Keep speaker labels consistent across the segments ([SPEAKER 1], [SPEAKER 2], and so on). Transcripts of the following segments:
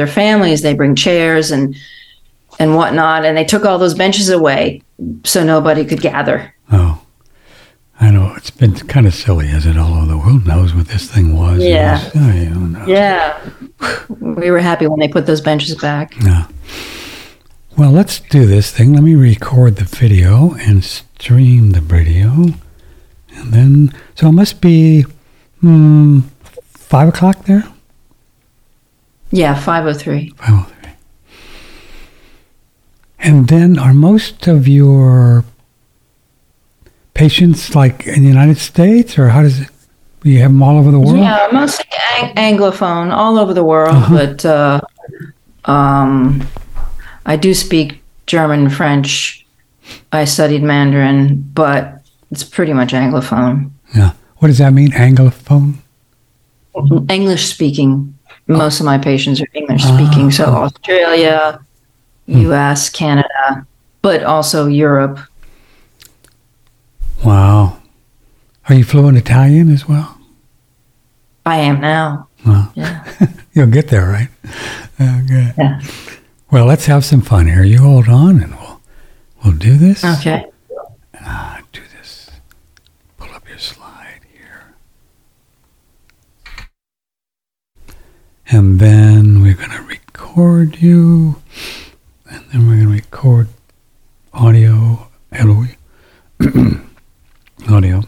[SPEAKER 1] their families. They bring chairs and and whatnot, and they took all those benches away so nobody could gather.
[SPEAKER 2] Oh, I know it's been kind of silly, as it all over the world knows what this thing was.
[SPEAKER 1] Yeah.
[SPEAKER 2] Was, oh, yeah, no.
[SPEAKER 1] Yeah, we were happy when they put those benches back.
[SPEAKER 2] Yeah. Well, let's do this thing. Let me record the video and stream the video, and then so it must be hmm, five o'clock there.
[SPEAKER 1] Yeah, five oh three.
[SPEAKER 2] Five oh three. And then are most of your patients like in the United States, or how does it? You have them all over the world.
[SPEAKER 1] Yeah, mostly ang- anglophone, all over the world.
[SPEAKER 2] Uh-huh.
[SPEAKER 1] But uh, um, I do speak German, French. I studied Mandarin, but it's pretty much anglophone.
[SPEAKER 2] Yeah. What does that mean? Anglophone.
[SPEAKER 1] English speaking. Most of my patients are English speaking. So
[SPEAKER 2] Ah.
[SPEAKER 1] Australia,
[SPEAKER 2] Hmm.
[SPEAKER 1] U.S., Canada, but also Europe.
[SPEAKER 2] Wow. Are you fluent Italian as well?
[SPEAKER 1] I am now.
[SPEAKER 2] Well,
[SPEAKER 1] Yeah.
[SPEAKER 2] you'll get there, right? Okay.
[SPEAKER 1] Yeah.
[SPEAKER 2] Well, let's have some fun here. You hold on, and we'll we'll do this.
[SPEAKER 1] Okay.
[SPEAKER 2] Ah, do this. Pull up your slide here. And then we're going to record you. And then we're going to record audio. Hello. audio.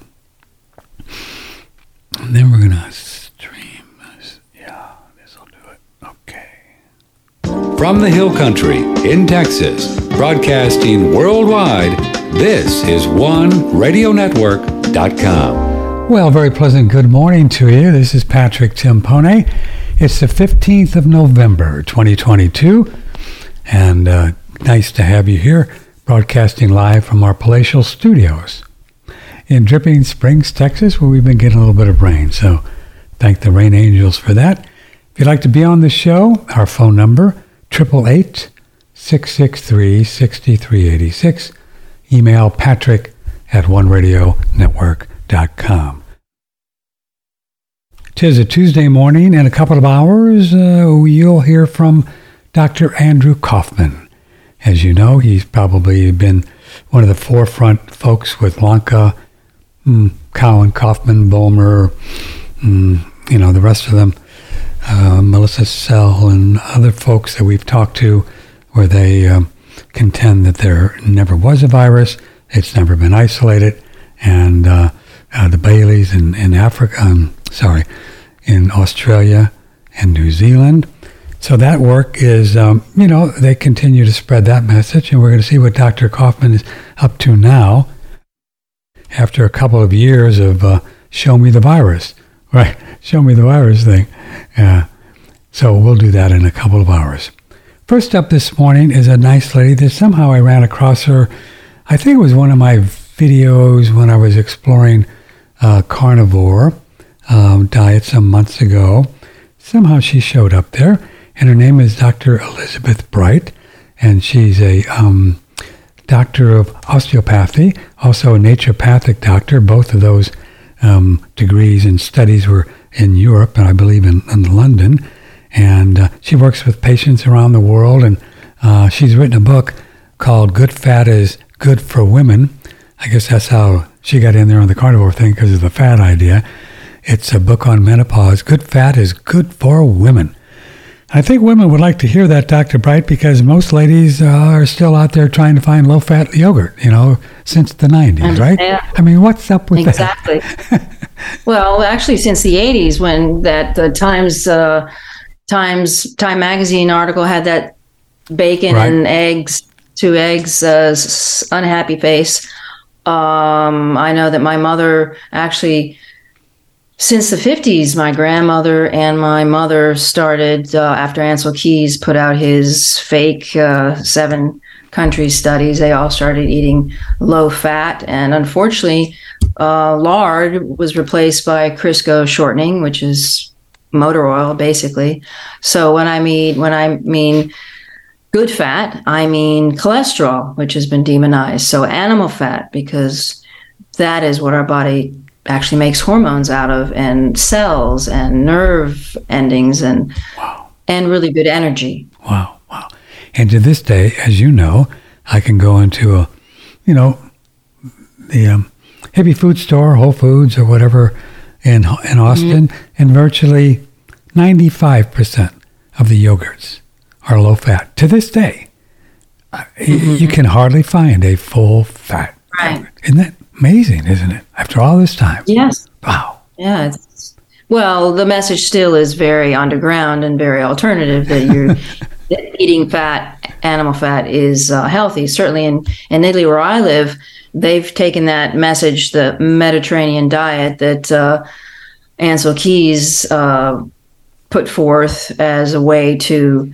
[SPEAKER 2] And then we're going to stream this. Yeah, this will do it. Okay.
[SPEAKER 3] From the Hill Country in Texas, broadcasting worldwide, this is OneRadioNetwork.com.
[SPEAKER 2] Well, very pleasant good morning to you. This is Patrick Timpone. It's the 15th of November, 2022, and uh, nice to have you here broadcasting live from our palatial studios in Dripping Springs, Texas, where we've been getting a little bit of rain. So thank the rain angels for that. If you'd like to be on the show, our phone number, 888 663 6386. Email patrick at oneradionetwork.com. Tis a Tuesday morning. In a couple of hours, uh, you'll hear from Dr. Andrew Kaufman. As you know, he's probably been one of the forefront folks with Lanka, mm, Cowan, Kaufman, Bulmer, mm, you know, the rest of them, uh, Melissa Sell, and other folks that we've talked to where they um, contend that there never was a virus, it's never been isolated, and uh, uh, the Baileys in, in Africa, um, sorry, in Australia and New Zealand. So that work is, um, you know, they continue to spread that message, and we're going to see what Dr. Kaufman is up to now after a couple of years of uh, show me the virus, right? Show me the virus thing. Uh, so we'll do that in a couple of hours. First up this morning is a nice lady that somehow I ran across her. I think it was one of my videos when I was exploring uh, carnivore um, diet some months ago. Somehow she showed up there, and her name is Dr. Elizabeth Bright, and she's a um, doctor of osteopathy, also a naturopathic doctor. Both of those um, degrees and studies were in Europe, and I believe in, in London. And uh, she works with patients around the world, and uh, she's written a book called "Good Fat is Good for Women." I guess that's how she got in there on the carnivore thing because of the fat idea. It's a book on menopause. Good fat is good for women. I think women would like to hear that, Dr. Bright, because most ladies uh, are still out there trying to find low fat yogurt, you know, since the 90s, right?
[SPEAKER 1] Yeah.
[SPEAKER 2] I mean, what's up with
[SPEAKER 1] Exactly. well, actually, since the '80s, when that the Times uh, Times Time magazine article had that bacon
[SPEAKER 2] Right.
[SPEAKER 1] and eggs, two eggs, uh, unhappy face. Um, I know that my mother actually, since the 50s, my grandmother and my mother started uh, after Ancel Keys put out his fake uh, seven country studies. They all started eating low fat, and unfortunately, uh, lard was replaced by Crisco shortening, which is motor oil, basically. So when I mean when I mean good fat, I mean cholesterol, which has been demonized. So animal fat, because that is what our body actually makes hormones out of, and cells and nerve endings, and and really good energy.
[SPEAKER 2] Wow, wow. And to this day, as you know, I can go into a, you know, the um, hippie food store, Whole Foods or whatever in, in Austin, mm-hmm. and virtually 95% of the yogurts are low fat. To this day, mm-hmm. you can hardly find a full fat
[SPEAKER 1] right.
[SPEAKER 2] yogurt. Isn't that amazing, isn't it? After all this time.
[SPEAKER 1] Yes.
[SPEAKER 2] Wow.
[SPEAKER 1] Yeah. well, the message still is very underground and very alternative that you're that eating fat, animal fat, is uh, healthy. Certainly in, in Italy, where I live, they've taken that message, the Mediterranean diet that uh, Ancel Keys uh, put forth as a way to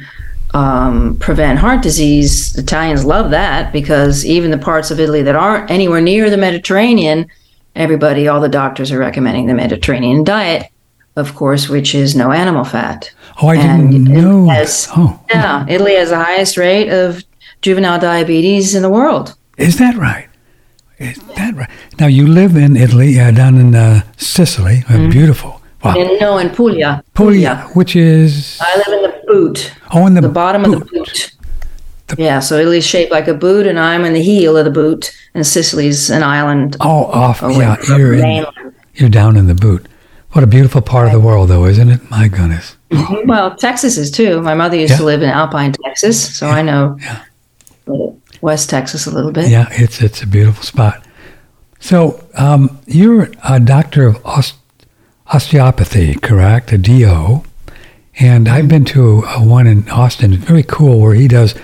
[SPEAKER 1] um, prevent heart disease. Italians love that because even the parts of Italy that aren't anywhere near the Mediterranean, everybody, all the doctors are recommending the Mediterranean diet, of course, which is no animal fat.
[SPEAKER 2] Oh, I and didn't know.
[SPEAKER 1] Has, oh, yeah, Italy has the highest rate of juvenile diabetes in the world.
[SPEAKER 2] Is that right? Is that right? Now you live in Italy, uh, down in uh, Sicily, uh, mm-hmm. beautiful.
[SPEAKER 1] Wow. In, no, in Puglia.
[SPEAKER 2] Puglia, which is.
[SPEAKER 1] I live in the boot.
[SPEAKER 2] Oh, in the,
[SPEAKER 1] the bottom boot. of the boot. The, yeah, so Italy's shaped like a boot, and I'm in the heel of the boot, and Sicily's an island.
[SPEAKER 2] Oh, off. Yeah, you're in, You're down in the boot. What a beautiful part of the world, though, isn't it? My goodness.
[SPEAKER 1] Mm-hmm. Well, Texas is too. My mother used yeah. to live in Alpine, Texas, so
[SPEAKER 2] yeah.
[SPEAKER 1] I know
[SPEAKER 2] yeah.
[SPEAKER 1] West Texas a little bit.
[SPEAKER 2] Yeah, it's it's a beautiful spot. So um, you're a doctor of ost- osteopathy, correct? A DO. And I've been to a, one in Austin, very cool, where he does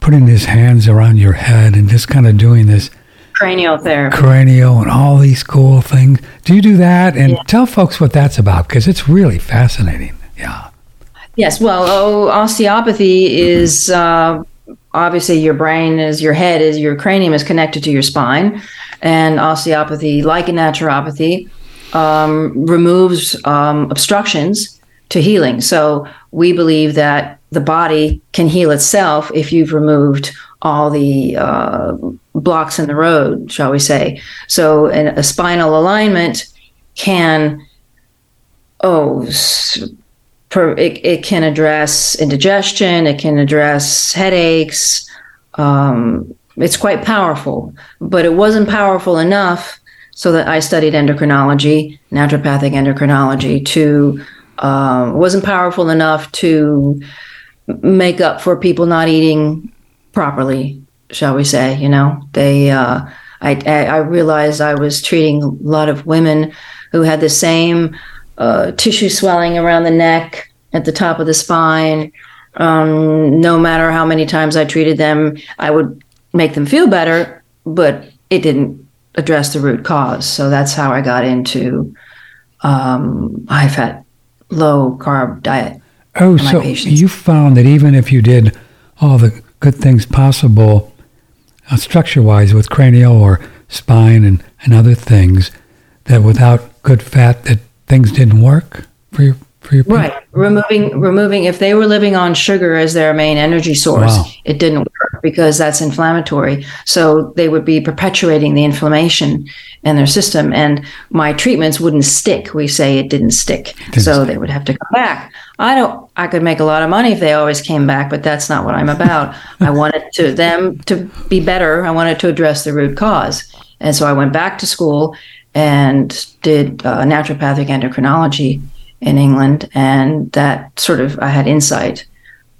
[SPEAKER 2] putting his hands around your head and just kind of doing this
[SPEAKER 1] cranial therapy,
[SPEAKER 2] cranial, and all these cool things. Do you do that? And yeah. tell folks what that's about because it's really fascinating. Yeah.
[SPEAKER 1] Yes. Well, oh, osteopathy is uh, obviously your brain is your head is your cranium is connected to your spine, and osteopathy, like naturopathy, um, removes um, obstructions to healing. So we believe that the body can heal itself if you've removed all the uh, blocks in the road, shall we say. So a spinal alignment can, oh, per, it, it can address indigestion, it can address headaches. Um, it's quite powerful, but it wasn't powerful enough so that I studied endocrinology, naturopathic endocrinology, to uh, wasn't powerful enough to make up for people not eating properly, shall we say? You know, they. Uh, I, I realized I was treating a lot of women who had the same uh, tissue swelling around the neck, at the top of the spine. Um, no matter how many times I treated them, I would make them feel better, but it didn't address the root cause. So that's how I got into um, high fat low carb diet.
[SPEAKER 2] Oh, so patients. you found that even if you did all the good things possible, uh, structure wise with cranial or spine and, and other things, that without good fat, that things didn't work for you? For your
[SPEAKER 1] right, removing removing if they were living on sugar as their main energy source, wow. it didn't work because that's inflammatory. So they would be perpetuating the inflammation in their system, and my treatments wouldn't stick. We say it didn't stick, it didn't so stick. they would have to come back. I don't. I could make a lot of money if they always came back, but that's not what I'm about. I wanted to them to be better. I wanted to address the root cause, and so I went back to school and did uh, naturopathic endocrinology in England, and that sort of I had insight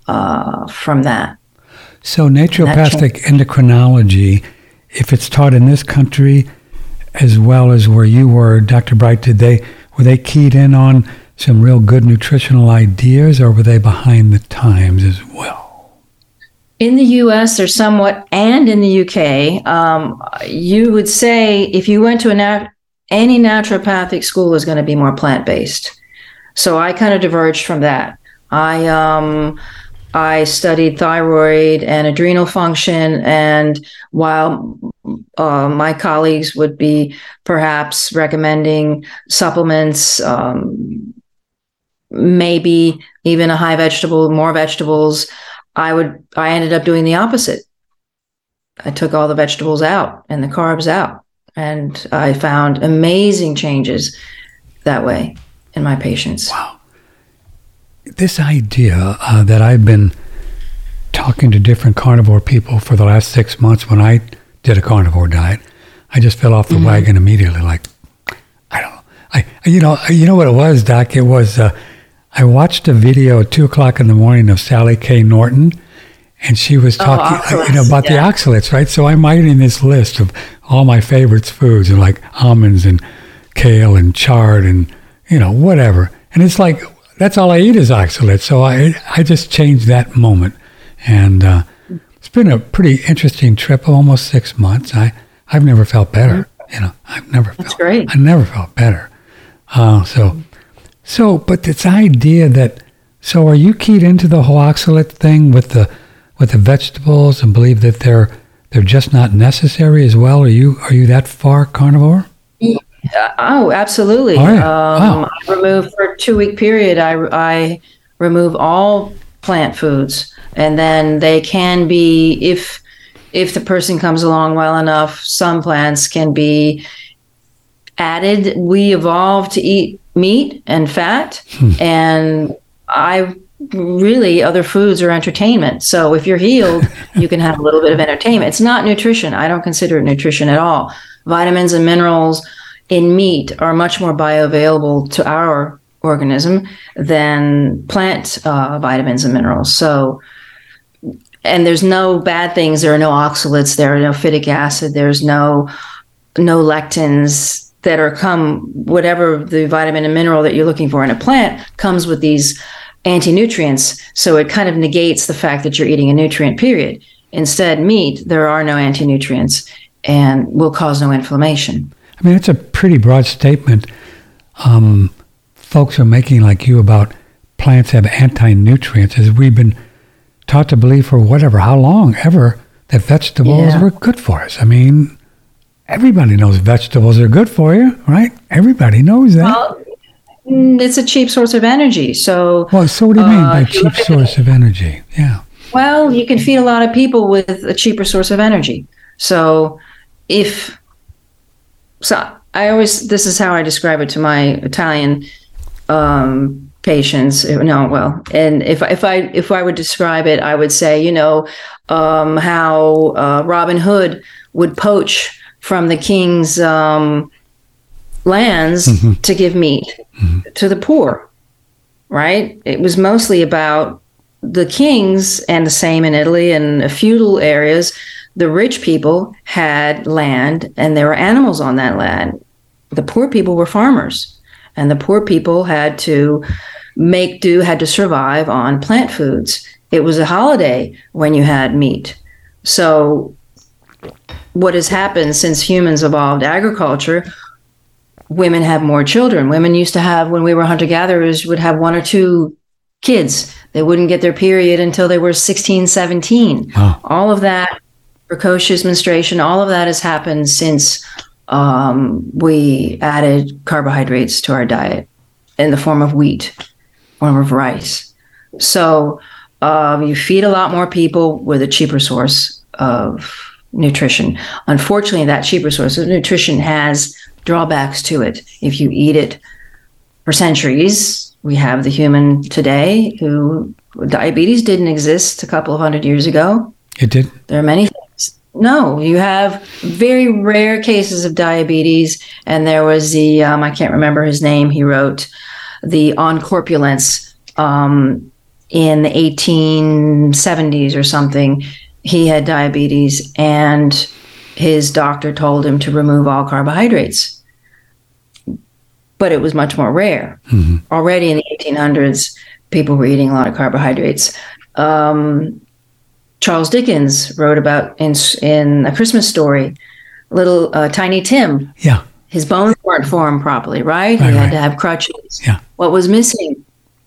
[SPEAKER 1] uh, from that.
[SPEAKER 2] So naturopathic endocrinology, if it's taught in this country as well as where you were, Dr. Bright, did they were they keyed in on some real good nutritional ideas, or were they behind the times as well?
[SPEAKER 1] In the U.S., they're somewhat, and in the U.K., um, you would say if you went to a nat- any naturopathic school is going to be more plant based. So I kind of diverged from that. I um, I studied thyroid and adrenal function, and while uh, my colleagues would be perhaps recommending supplements, um, maybe even a high vegetable, more vegetables, I would I ended up doing the opposite. I took all the vegetables out and the carbs out, and I found amazing changes that way in my patients.
[SPEAKER 2] Wow. this idea uh, that I've been talking to different carnivore people for the last six months when I did a carnivore diet, I just fell off the mm-hmm. wagon immediately. Like, I don't know. I, you know, you know what it was, Doc? It was, uh, I watched a video at two o'clock in the morning of Sally K. Norton, and she was oh, talking, oh, you know, about yeah. the oxalates, right? So I'm writing this list of all my favorites foods, and like almonds and kale and chard and you know whatever. And it's like that's all I eat is oxalate. So I I just changed that moment, and uh, it's been a pretty interesting trip of almost six months. I I've never felt better. You know, I've never
[SPEAKER 1] that's
[SPEAKER 2] felt.
[SPEAKER 1] Great.
[SPEAKER 2] I never felt better. Uh, so so, but this idea that so are you keyed into the whole oxalate thing with the with the vegetables and believe that they're they're just not necessary as well? Are you are you that far carnivore?
[SPEAKER 1] Uh, oh, absolutely. Oh, yeah. um, wow. I remove for a two week period. I I remove all plant foods, and then they can be if if the person comes along well enough. Some plants can be added. We evolved to eat meat and fat, hmm. and I really other foods are entertainment. So if you're healed, you can have a little bit of entertainment. It's not nutrition. I don't consider it nutrition at all. Vitamins and minerals in meat are much more bioavailable to our organism than plant uh, vitamins and minerals. So, and there's no bad things. There are no oxalates. There are no phytic acid. There's no no lectins that are come whatever the vitamin and mineral that you're looking for in a plant comes with these anti-nutrients so it kind of negates the fact that you're eating a nutrient period instead meat there are no anti-nutrients and will cause no inflammation
[SPEAKER 2] i mean it's a pretty broad statement um, folks are making like you about plants have anti-nutrients as we've been taught to believe for whatever how long ever that vegetables yeah. were good for us i mean everybody knows vegetables are good for you right everybody knows that well,
[SPEAKER 1] Mm, it's a cheap source of energy. So,
[SPEAKER 2] well, so what do you mean by uh, cheap source of energy? Yeah.
[SPEAKER 1] Well, you can feed a lot of people with a cheaper source of energy. So, if so, I always this is how I describe it to my Italian um, patients. No, well, and if if I if I would describe it, I would say, you know, um, how uh, Robin Hood would poach from the king's um, lands mm-hmm. to give meat mm-hmm. to the poor, right? It was mostly about the kings and the same in Italy and feudal areas. The rich people had land and there were animals on that land. The poor people were farmers, and the poor people had to make do, had to survive on plant foods. It was a holiday when you had meat. So, what has happened since humans evolved agriculture women have more children. Women used to have, when we were hunter gatherers, would have one or two kids. They wouldn't get their period until they were 16, 17. Wow. All of that, precocious menstruation, all of that has happened since um, we added carbohydrates to our diet in the form of wheat, form of rice. So um, you feed a lot more people with a cheaper source of nutrition. Unfortunately, that cheaper source of nutrition has drawbacks to it. If you eat it for centuries, we have the human today who diabetes didn't exist a couple of hundred years ago.
[SPEAKER 2] It did.
[SPEAKER 1] There are many. No, you have very rare cases of diabetes, and there was the um, I can't remember his name. He wrote the On Corpulence um, in the 1870s or something. He had diabetes, and his doctor told him to remove all carbohydrates but it was much more rare. Mm-hmm. Already in the 1800s, people were eating a lot of carbohydrates. Um, Charles Dickens wrote about in in A Christmas Story, little uh, Tiny Tim.
[SPEAKER 2] Yeah,
[SPEAKER 1] his bones weren't formed properly, right? right he had right. to have crutches.
[SPEAKER 2] Yeah.
[SPEAKER 1] What was missing?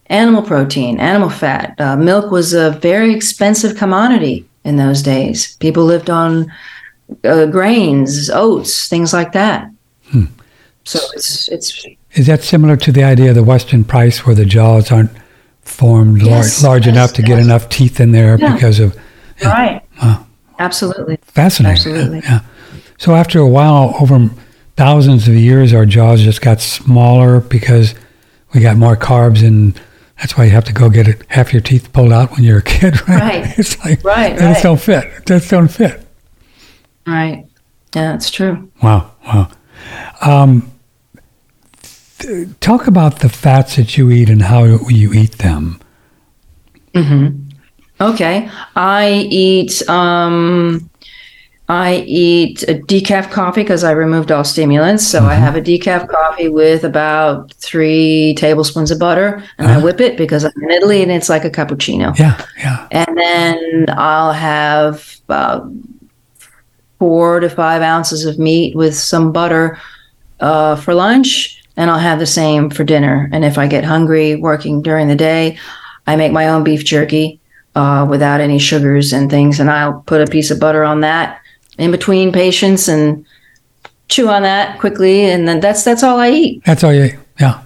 [SPEAKER 1] Animal protein, animal fat. Uh, milk was a very expensive commodity in those days. People lived on uh, grains, oats, things like that. Hmm. So it's it's
[SPEAKER 2] is that similar to the idea of the Weston Price where the jaws aren't formed yes, large, large yes, enough to yes. get enough teeth in there yeah. because of.
[SPEAKER 1] Yeah. Right. Wow. Absolutely.
[SPEAKER 2] Fascinating.
[SPEAKER 1] Absolutely.
[SPEAKER 2] Yeah. So after a while, over thousands of years, our jaws just got smaller because we got more carbs and That's why you have to go get it, half your teeth pulled out when you're a kid, right?
[SPEAKER 1] Right.
[SPEAKER 2] It's like
[SPEAKER 1] Right,
[SPEAKER 2] They just
[SPEAKER 1] right.
[SPEAKER 2] don't fit. It just don't fit.
[SPEAKER 1] Right. Yeah, that's true.
[SPEAKER 2] Wow, wow. Um, th- talk about the fats that you eat and how you eat them.
[SPEAKER 1] Okay. I eat um I eat a decaf coffee because I removed all stimulants. So I have a decaf coffee with about three tablespoons of butter and I whip it because I'm in Italy and it's like a cappuccino.
[SPEAKER 2] Yeah, yeah.
[SPEAKER 1] And then I'll have about four to five ounces of meat with some butter uh, for lunch, and I'll have the same for dinner. And if I get hungry working during the day, I make my own beef jerky uh, without any sugars and things, and I'll put a piece of butter on that in between patients and chew on that quickly, and then that's that's all I eat.
[SPEAKER 2] That's all you eat. Yeah.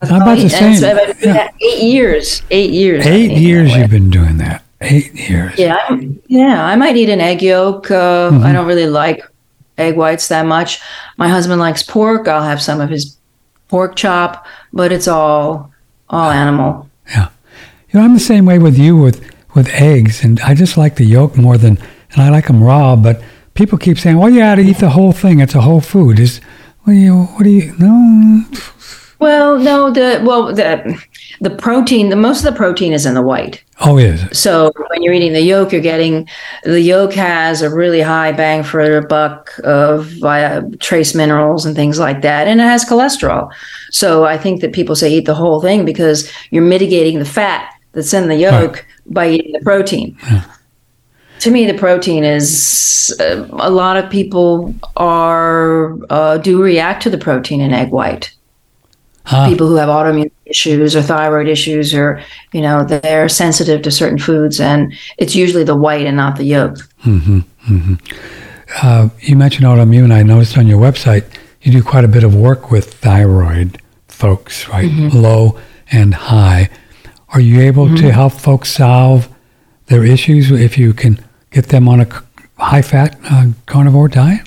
[SPEAKER 1] That's
[SPEAKER 2] I'm about the. Same.
[SPEAKER 1] so I've been doing that eight years. Eight years.
[SPEAKER 2] Eight years you've been doing that. Eight years.
[SPEAKER 1] Yeah, I'm- yeah. I might eat an egg yolk. Uh,
[SPEAKER 2] Mm-hmm.
[SPEAKER 1] I don't really like egg whites that much. My husband likes pork. I'll have some of his pork chop, but it's all all animal.
[SPEAKER 2] Yeah. You know, I'm the same way with you with, with eggs, and I just like the yolk more than, and I like them raw, but people keep saying, well, you got to eat the whole thing. It's a whole food. Is, what do you, what do you, no?
[SPEAKER 1] Well, no, the well the the protein. The most of the protein is in the white.
[SPEAKER 2] Oh, is it?
[SPEAKER 1] So when you're eating the yolk, you're getting the yolk has a really high bang for the buck of uh, trace minerals and things like that, and it has cholesterol. So I think that people say eat the whole thing because you're mitigating the fat that's in the yolk by eating the protein. To me, the protein is uh, a lot of people are uh, do react to the protein in egg white
[SPEAKER 2] Ah,
[SPEAKER 1] people who have autoimmune issues or thyroid issues or you know they're sensitive to certain foods and it's usually the white and not the yolk
[SPEAKER 2] uh, you mentioned autoimmune. I noticed on your website you do quite a bit of work with thyroid folks, right? Low and high. Are you able to help folks solve their issues if you can get them on a high fat uh, carnivore diet?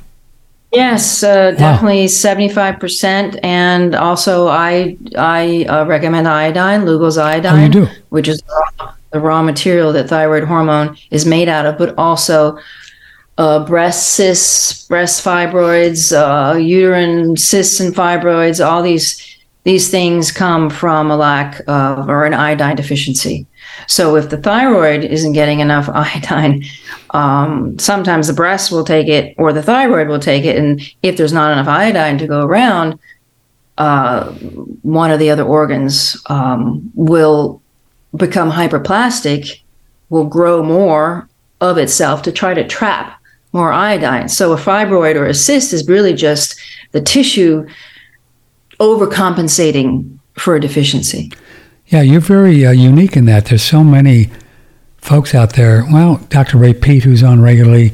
[SPEAKER 1] yes uh, definitely 75% and also i i uh, recommend iodine lugol's iodine
[SPEAKER 2] Oh, you do?
[SPEAKER 1] which is the raw, the raw material that thyroid hormone is made out of but also uh, breast cysts, breast fibroids, uh, uterine cysts and fibroids, all these these things come from a lack of or an iodine deficiency. So if the thyroid isn't getting enough iodine, um, sometimes the breast will take it or the thyroid will take it, and if there's not enough iodine to go around, uh, one of the other organs um, will become hyperplastic, will grow more of itself to try to trap more iodine. So a fibroid or a cyst is really just the tissue overcompensating for a deficiency.
[SPEAKER 2] Yeah, you're very uh, unique in that. There's so many folks out there. Well, Dr. Ray Peat, who's on regularly,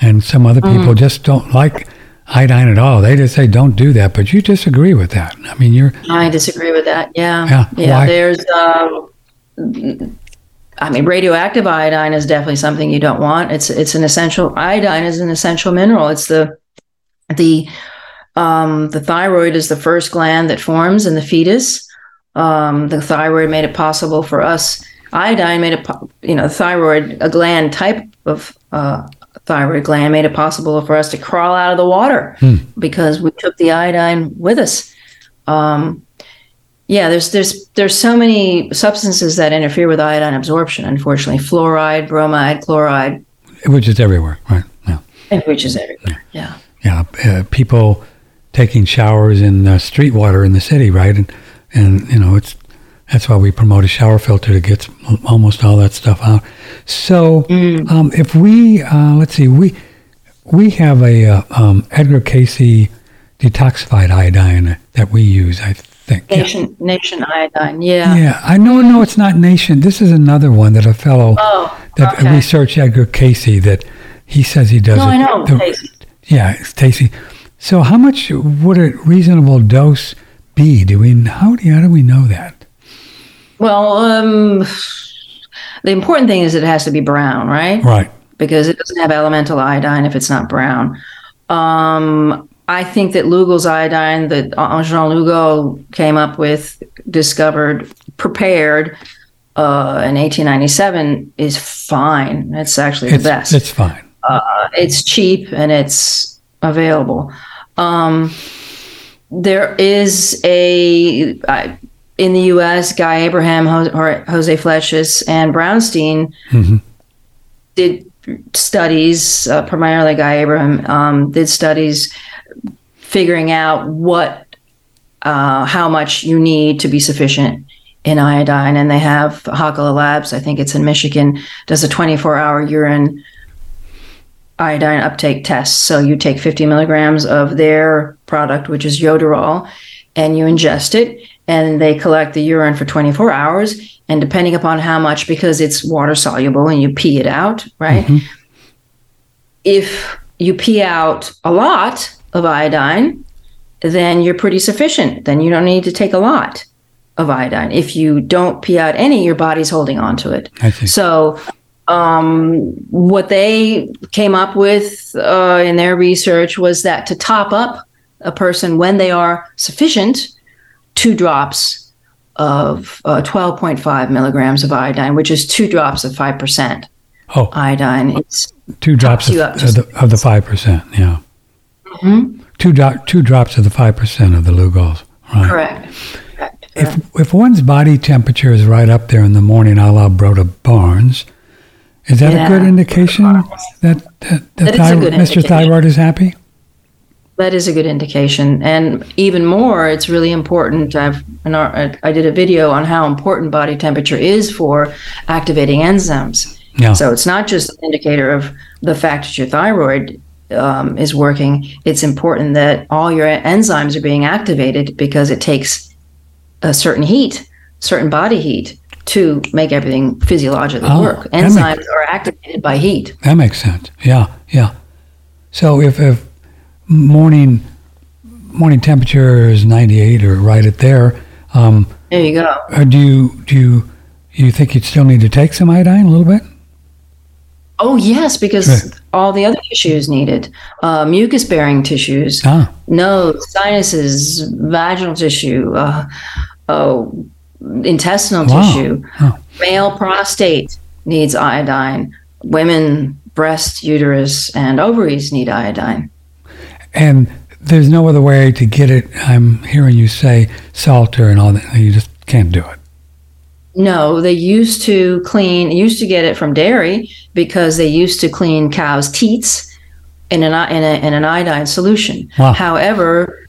[SPEAKER 2] and some other people just don't like iodine at all. They just say don't do that. But you disagree with that. I mean, you're
[SPEAKER 1] I disagree with that. Yeah.
[SPEAKER 2] Yeah,
[SPEAKER 1] Yeah.
[SPEAKER 2] why?
[SPEAKER 1] There's, um, I mean, radioactive iodine is definitely something you don't want. It's it's an essential. Iodine is an essential mineral. It's the the um, the thyroid is the first gland that forms in the fetus. Um, the thyroid made it possible for us. Iodine made it, po- you know, thyroid, a gland type of uh, thyroid gland made it possible for us to crawl out of the water because we took the iodine with us. Um, yeah, there's there's there's so many substances that interfere with iodine absorption. Unfortunately, fluoride, bromide, chloride,
[SPEAKER 2] which is everywhere, right? Yeah,
[SPEAKER 1] which is everywhere. Yeah.
[SPEAKER 2] yeah. Uh, people taking showers in uh, street water in the city, right? And and you know it's that's why we promote a shower filter that gets almost all that stuff out. So um, if we uh, let's see, we we have a uh, um, Edgar Cayce detoxified iodine that we use. I think. Yeah.
[SPEAKER 1] Nation Nation iodine. Yeah.
[SPEAKER 2] Yeah, I know. No, it's not Nation. This is another one that a fellow
[SPEAKER 1] Oh.
[SPEAKER 2] that
[SPEAKER 1] okay.
[SPEAKER 2] research Edgar Cayce that he says he does
[SPEAKER 1] No,
[SPEAKER 2] it.
[SPEAKER 1] I know.
[SPEAKER 2] the-
[SPEAKER 1] Cayce.
[SPEAKER 2] yeah, it's Cayce. So, how much would a reasonable dose be? Do we how do how do we know that?
[SPEAKER 1] Well, um, the important thing is it has to be brown, right?
[SPEAKER 2] Right.
[SPEAKER 1] Because it doesn't have elemental iodine if it's not brown. Um, I think that Lugol's iodine that Jean Lugol came up with, discovered prepared uh, in 1897 is fine. It's actually
[SPEAKER 2] It's,
[SPEAKER 1] the best.
[SPEAKER 2] it's fine.
[SPEAKER 1] Uh, it's cheap and it's available. Um, there is a I in the U.S. Guy Abraham, Jose, Jose Flechas, and Brownstein
[SPEAKER 2] Mhm.
[SPEAKER 1] did studies. Uh, primarily, Guy Abraham um, did studies figuring out what uh, how much you need to be sufficient in iodine, and they have Hakala Labs. I think it's in Michigan. Does a 24-hour urine iodine uptake test. So you take 50 milligrams of their product, which is Iodoral, and you ingest it, and they collect the urine for 24 hours. And depending upon how much, because it's water soluble and you pee it out, right?
[SPEAKER 2] Mhm.
[SPEAKER 1] If you pee out a lot of iodine, then you're pretty sufficient. Then you don't need to take a lot of iodine. If you don't pee out any, your body's holding on to it. So, um, what they came up with uh, in their research was that to top up a person when they are sufficient, two drops of uh, 12.5 milligrams of iodine, which is two drops of 5%
[SPEAKER 2] Oh,
[SPEAKER 1] iodine. It's
[SPEAKER 2] two drops of, the of the five percent. Yeah.
[SPEAKER 1] Mhm.
[SPEAKER 2] Two do- two drops of the five percent of the Lugol's. Right.
[SPEAKER 1] correct. correct.
[SPEAKER 2] If if one's body temperature is right up there in the morning, a la Broda Barnes, is that a good indication that that, that,
[SPEAKER 1] That is a
[SPEAKER 2] thyro-
[SPEAKER 1] good
[SPEAKER 2] Mr.
[SPEAKER 1] indication.
[SPEAKER 2] Thyroid is happy?
[SPEAKER 1] That is a good indication, and even more, it's really important. I've I I did a video on how important body temperature is for activating enzymes.
[SPEAKER 2] Yeah.
[SPEAKER 1] So it's not just an indicator of the fact that your thyroid um, is working. It's important that all your enzymes are being activated because it takes a certain heat, certain body heat, to make everything physiologically
[SPEAKER 2] Oh,
[SPEAKER 1] work.
[SPEAKER 2] that makes-
[SPEAKER 1] Enzymes are activated by heat.
[SPEAKER 2] That makes sense. Yeah, yeah. So if, if morning morning temperature is 98 or right at there, um,
[SPEAKER 1] There you go.
[SPEAKER 2] uh, do you do you you think you'd still need to take some iodine a little bit?
[SPEAKER 1] Oh yes, because
[SPEAKER 2] Right.
[SPEAKER 1] all the other tissues needed, uh, mucus-bearing tissues,
[SPEAKER 2] Ah,
[SPEAKER 1] nose, sinuses, vaginal tissue, uh, oh, intestinal
[SPEAKER 2] Wow.
[SPEAKER 1] tissue.
[SPEAKER 2] Oh.
[SPEAKER 1] Male prostate needs iodine. Women, breast, uterus, and ovaries need iodine.
[SPEAKER 2] and there's no other way to get it. I'm hearing you say salter and all that. You just can't do it.
[SPEAKER 1] No, they used to clean, used to get it from dairy because they used to clean cows' teats in an, in, a, in an iodine solution.
[SPEAKER 2] Wow.
[SPEAKER 1] However,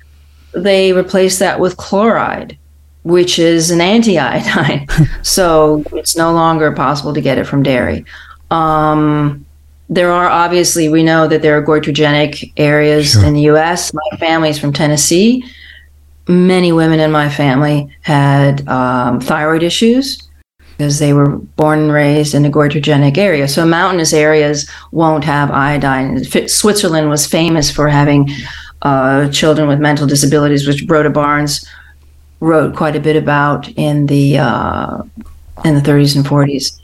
[SPEAKER 1] they replaced that with chloride, which is an anti iodine. so it's no longer possible to get it from dairy. Um, there are obviously, we know that there are goitrogenic areas
[SPEAKER 2] Sure.
[SPEAKER 1] in the US. My family's from Tennessee many women in my family had um, thyroid issues because they were born and raised in a goitrogenic area. So mountainous areas won't have iodine. Switzerland was famous for having uh, children with mental disabilities, which Broda Barnes wrote quite a bit about in the uh, in the 30s and 40s.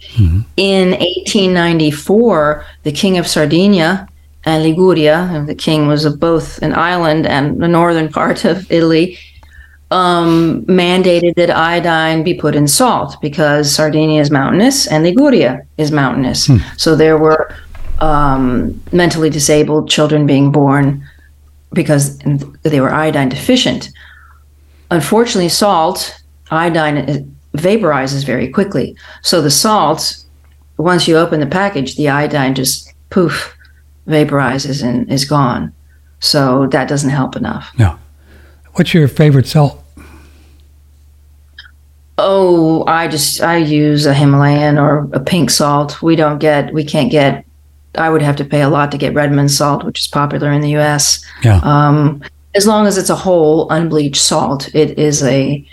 [SPEAKER 1] In 1894, the king of Sardinia and Liguria, and the king was of both an island and the northern part of Italy, um, mandated that iodine be put in salt because Sardinia is mountainous and Liguria is mountainous. So there were um, mentally disabled children being born because they were iodine deficient. Unfortunately, salt, iodine vaporizes very quickly. So the salt, once you open the package, the iodine just poof vaporizes and is gone. So that doesn't help enough.
[SPEAKER 2] No. What's your favorite salt?
[SPEAKER 1] Oh, I just I use a Himalayan or a pink salt. We don't get we can't get. I would have to pay a lot to get Redmond salt, which is popular in the U.S.
[SPEAKER 2] Yeah.
[SPEAKER 1] Um, as long as it's a whole unbleached salt, it is a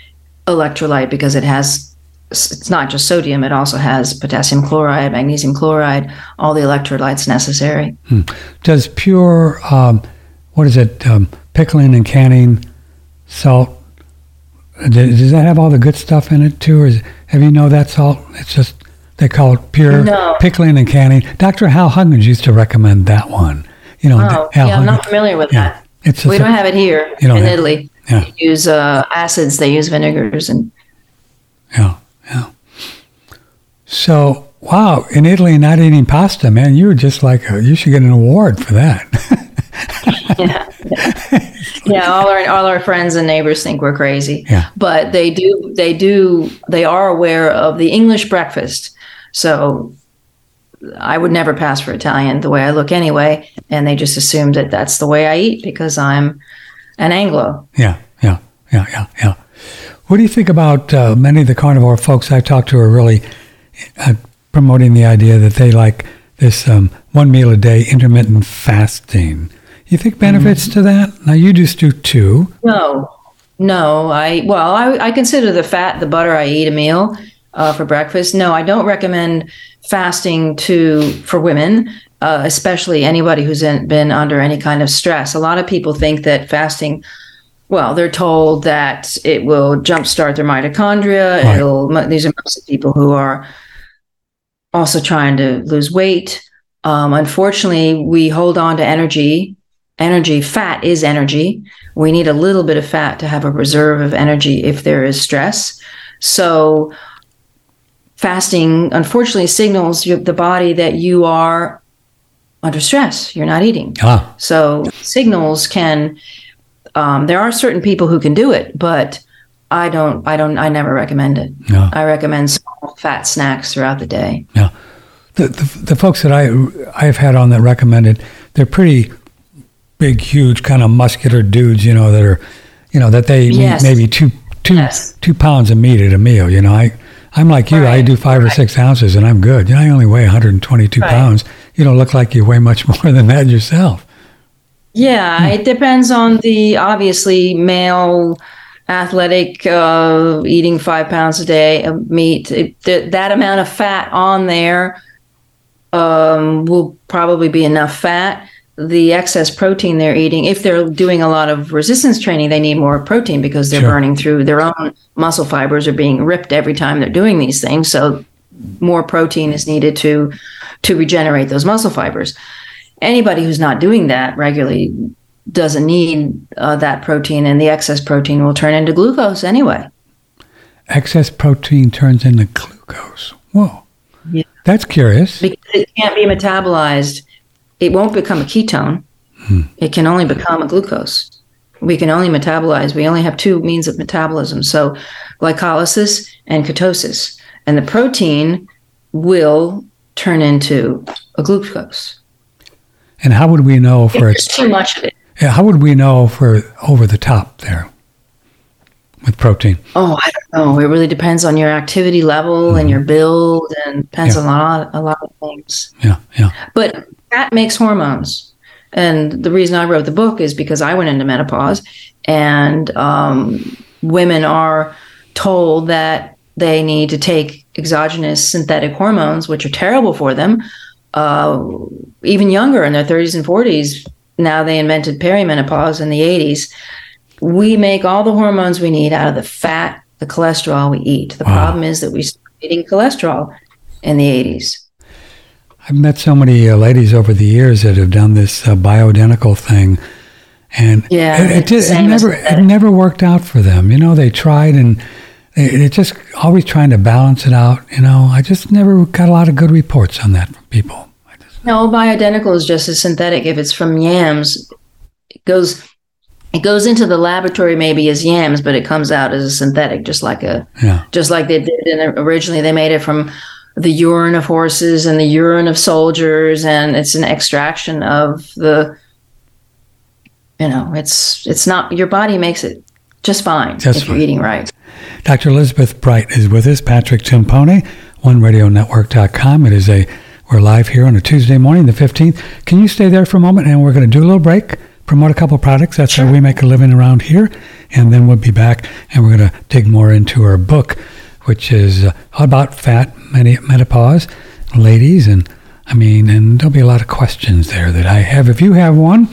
[SPEAKER 1] electrolyte because it has. It's not just sodium; it also has potassium chloride, magnesium chloride, all the electrolytes necessary.
[SPEAKER 2] Does pure, um, what is it, um, pickling and canning salt, does, does that have all the good stuff in it too? Or is, have you know that salt? It's just, they call it pure
[SPEAKER 1] No.
[SPEAKER 2] pickling and canning. Dr. Hal Huggins used to recommend that one. You know,
[SPEAKER 1] Oh,
[SPEAKER 2] Hal
[SPEAKER 1] yeah, I'm not familiar with
[SPEAKER 2] yeah.
[SPEAKER 1] that.
[SPEAKER 2] It's
[SPEAKER 1] We don't have it here in
[SPEAKER 2] have-
[SPEAKER 1] Italy.
[SPEAKER 2] Yeah.
[SPEAKER 1] They use uh, acids. They use vinegars and
[SPEAKER 2] Yeah, yeah. So, wow, in Italy, not eating pasta, man, you were just like, a, you should get an award for that.
[SPEAKER 1] yeah, yeah. yeah, all our all our friends and neighbors think we're crazy.
[SPEAKER 2] Yeah.
[SPEAKER 1] But they do they do they are aware of the English breakfast. So I would never pass for Italian the way I look anyway, and they just assume that that's the way I eat because I'm an Anglo.
[SPEAKER 2] Yeah, yeah, yeah, yeah, yeah. What do you think about uh, many of the carnivore folks I talk to are really uh, promoting the idea that they like this um, one meal a day intermittent fasting? You think benefits mm-hmm. to that? Now you just do two.
[SPEAKER 1] No, no. I well, I, I consider the fat, the butter I eat a meal uh, for breakfast. No, I don't recommend fasting to for women, uh, especially anybody who's in, been under any kind of stress. A lot of people think that fasting. Well, they're told that it will jumpstart their mitochondria. Right. It'll. These are mostly people who are also trying to lose weight. Um, unfortunately, we hold on to energy. Energy, fat is energy. We need a little bit of fat to have a reserve of energy if there is stress. So, fasting unfortunately signals the body that you are under stress. You're not eating. Ah. So signals can. Um, there are certain people who can do it, but I don't. I don't. I never recommend it. I recommend small fat snacks throughout the day.
[SPEAKER 2] Yeah. The, the, the folks that I I've had on that recommended, they're pretty big, huge, kind of muscular dudes. You know that are, you know that they yes. eat maybe two two yes. two pounds of meat at a meal. You know I I'm like you. Right. I do five right. or six ounces, and I'm good. You know, I only weigh 122 right. pounds. You don't look like you weigh much more than that yourself.
[SPEAKER 1] Yeah, hmm. it depends on the obviously male athletic uh, eating five pounds a day of meat. It, th- that amount of fat on there um, will probably be enough fat the excess protein they're eating, if they're doing a lot of resistance training, they need more protein because they're sure. burning through their own muscle fibers are being ripped every time they're doing these things. So more protein is needed to to regenerate those muscle fibers. Anybody who's not doing that regularly doesn't need uh, that protein, and the excess protein will turn into glucose anyway.
[SPEAKER 2] Excess protein turns into glucose. Whoa. Yeah. That's curious.
[SPEAKER 1] Because it can't be metabolized it won't become a ketone. Hmm. It can only become a glucose. We can only metabolize. We only have two means of metabolism. So glycolysis and ketosis. And the protein will turn into a glucose.
[SPEAKER 2] And how would we know for
[SPEAKER 1] it's too much of it?
[SPEAKER 2] Yeah, how would we know for over the top there with protein?
[SPEAKER 1] Oh, I don't know. It really depends on your activity level mm-hmm. and your build, and depends yeah. on a lot, a lot of things.
[SPEAKER 2] Yeah, yeah.
[SPEAKER 1] But that makes hormones. And the reason I wrote the book is because I went into menopause, and um, women are told that they need to take exogenous synthetic hormones, which are terrible for them. Uh, even younger in their 30s and 40s, now they invented perimenopause in the 80s. We make all the hormones we need out of the fat, the cholesterol we eat. The wow. problem is that we start eating cholesterol in the 80s.
[SPEAKER 2] I've met so many uh, ladies over the years that have done this uh, bioidentical thing, and
[SPEAKER 1] yeah,
[SPEAKER 2] it, it, just, it never it never worked out for them. You know, they tried and it, it just always trying to balance it out. You know, I just never got a lot of good reports on that from people.
[SPEAKER 1] Just, no, bioidentical is just as synthetic. If it's from yams, it goes it goes into the laboratory maybe as yams, but it comes out as a synthetic, just like a yeah. just like they did. And originally, they made it from the urine of horses and the urine of soldiers, and it's an extraction of the. You know, it's it's not your body makes it just fine just if fine. you're eating right.
[SPEAKER 2] Dr. Elizabeth Bright is with us. Patrick Timpone, OneRadioNetwork.com. It is a we're live here on a Tuesday morning, the 15th. Can you stay there for a moment, and we're going to do a little break, promote a couple products. That's sure. how we make a living around here, and then we'll be back, and we're going to dig more into our book which is uh, about fat menopause, ladies, and I mean, and there'll be a lot of questions there that I have. If you have one,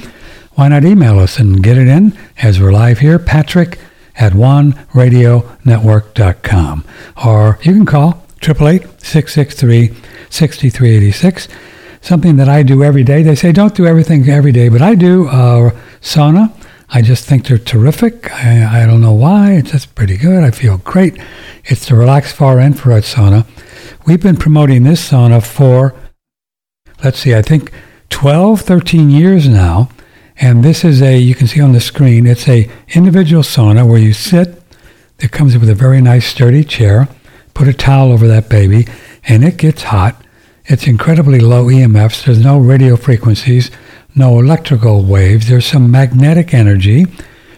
[SPEAKER 2] why not email us and get it in as we're live here, Patrick at one radio oneradionetwork.com. Or you can call 888-663-6386. Something that I do every day. They say don't do everything every day, but I do uh, sauna, I just think they're terrific. I, I don't know why. It's just pretty good. I feel great. It's the Relax Far Infrared Sauna. We've been promoting this sauna for, let's see, I think 12, 13 years now. And this is a, you can see on the screen, it's a individual sauna where you sit. It comes with a very nice sturdy chair. Put a towel over that baby, and it gets hot. It's incredibly low EMFs. There's no radio frequencies, no electrical waves. There's some magnetic energy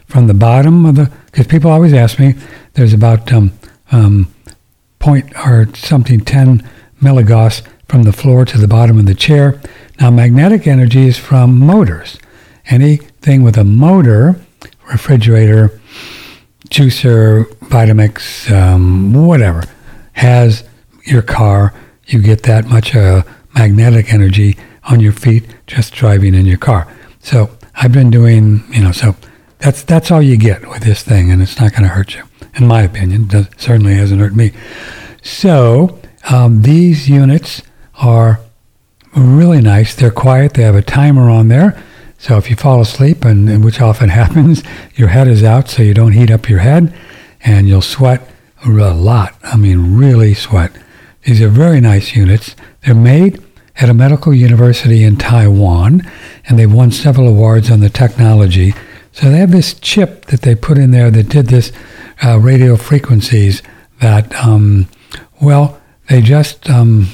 [SPEAKER 2] from the bottom of the. Because people always ask me, there's about um, um, point or something 10 milligauss from the floor to the bottom of the chair. Now, magnetic energy is from motors. Anything with a motor, refrigerator, juicer, Vitamix, um, whatever, has your car. You get that much uh, magnetic energy on your feet just driving in your car. So I've been doing, you know, so that's that's all you get with this thing, and it's not going to hurt you, in my opinion. Certainly hasn't hurt me. So um, these units are really nice. They're quiet. They have a timer on there. So if you fall asleep, and, which often happens, your head is out so you don't heat up your head, and you'll sweat a lot. I mean, really sweat. These are very nice units. They're made at a medical university in Taiwan, and they've won several awards on the technology. So they have this chip that they put in there that did this uh, radio frequencies that, um, well, they just um,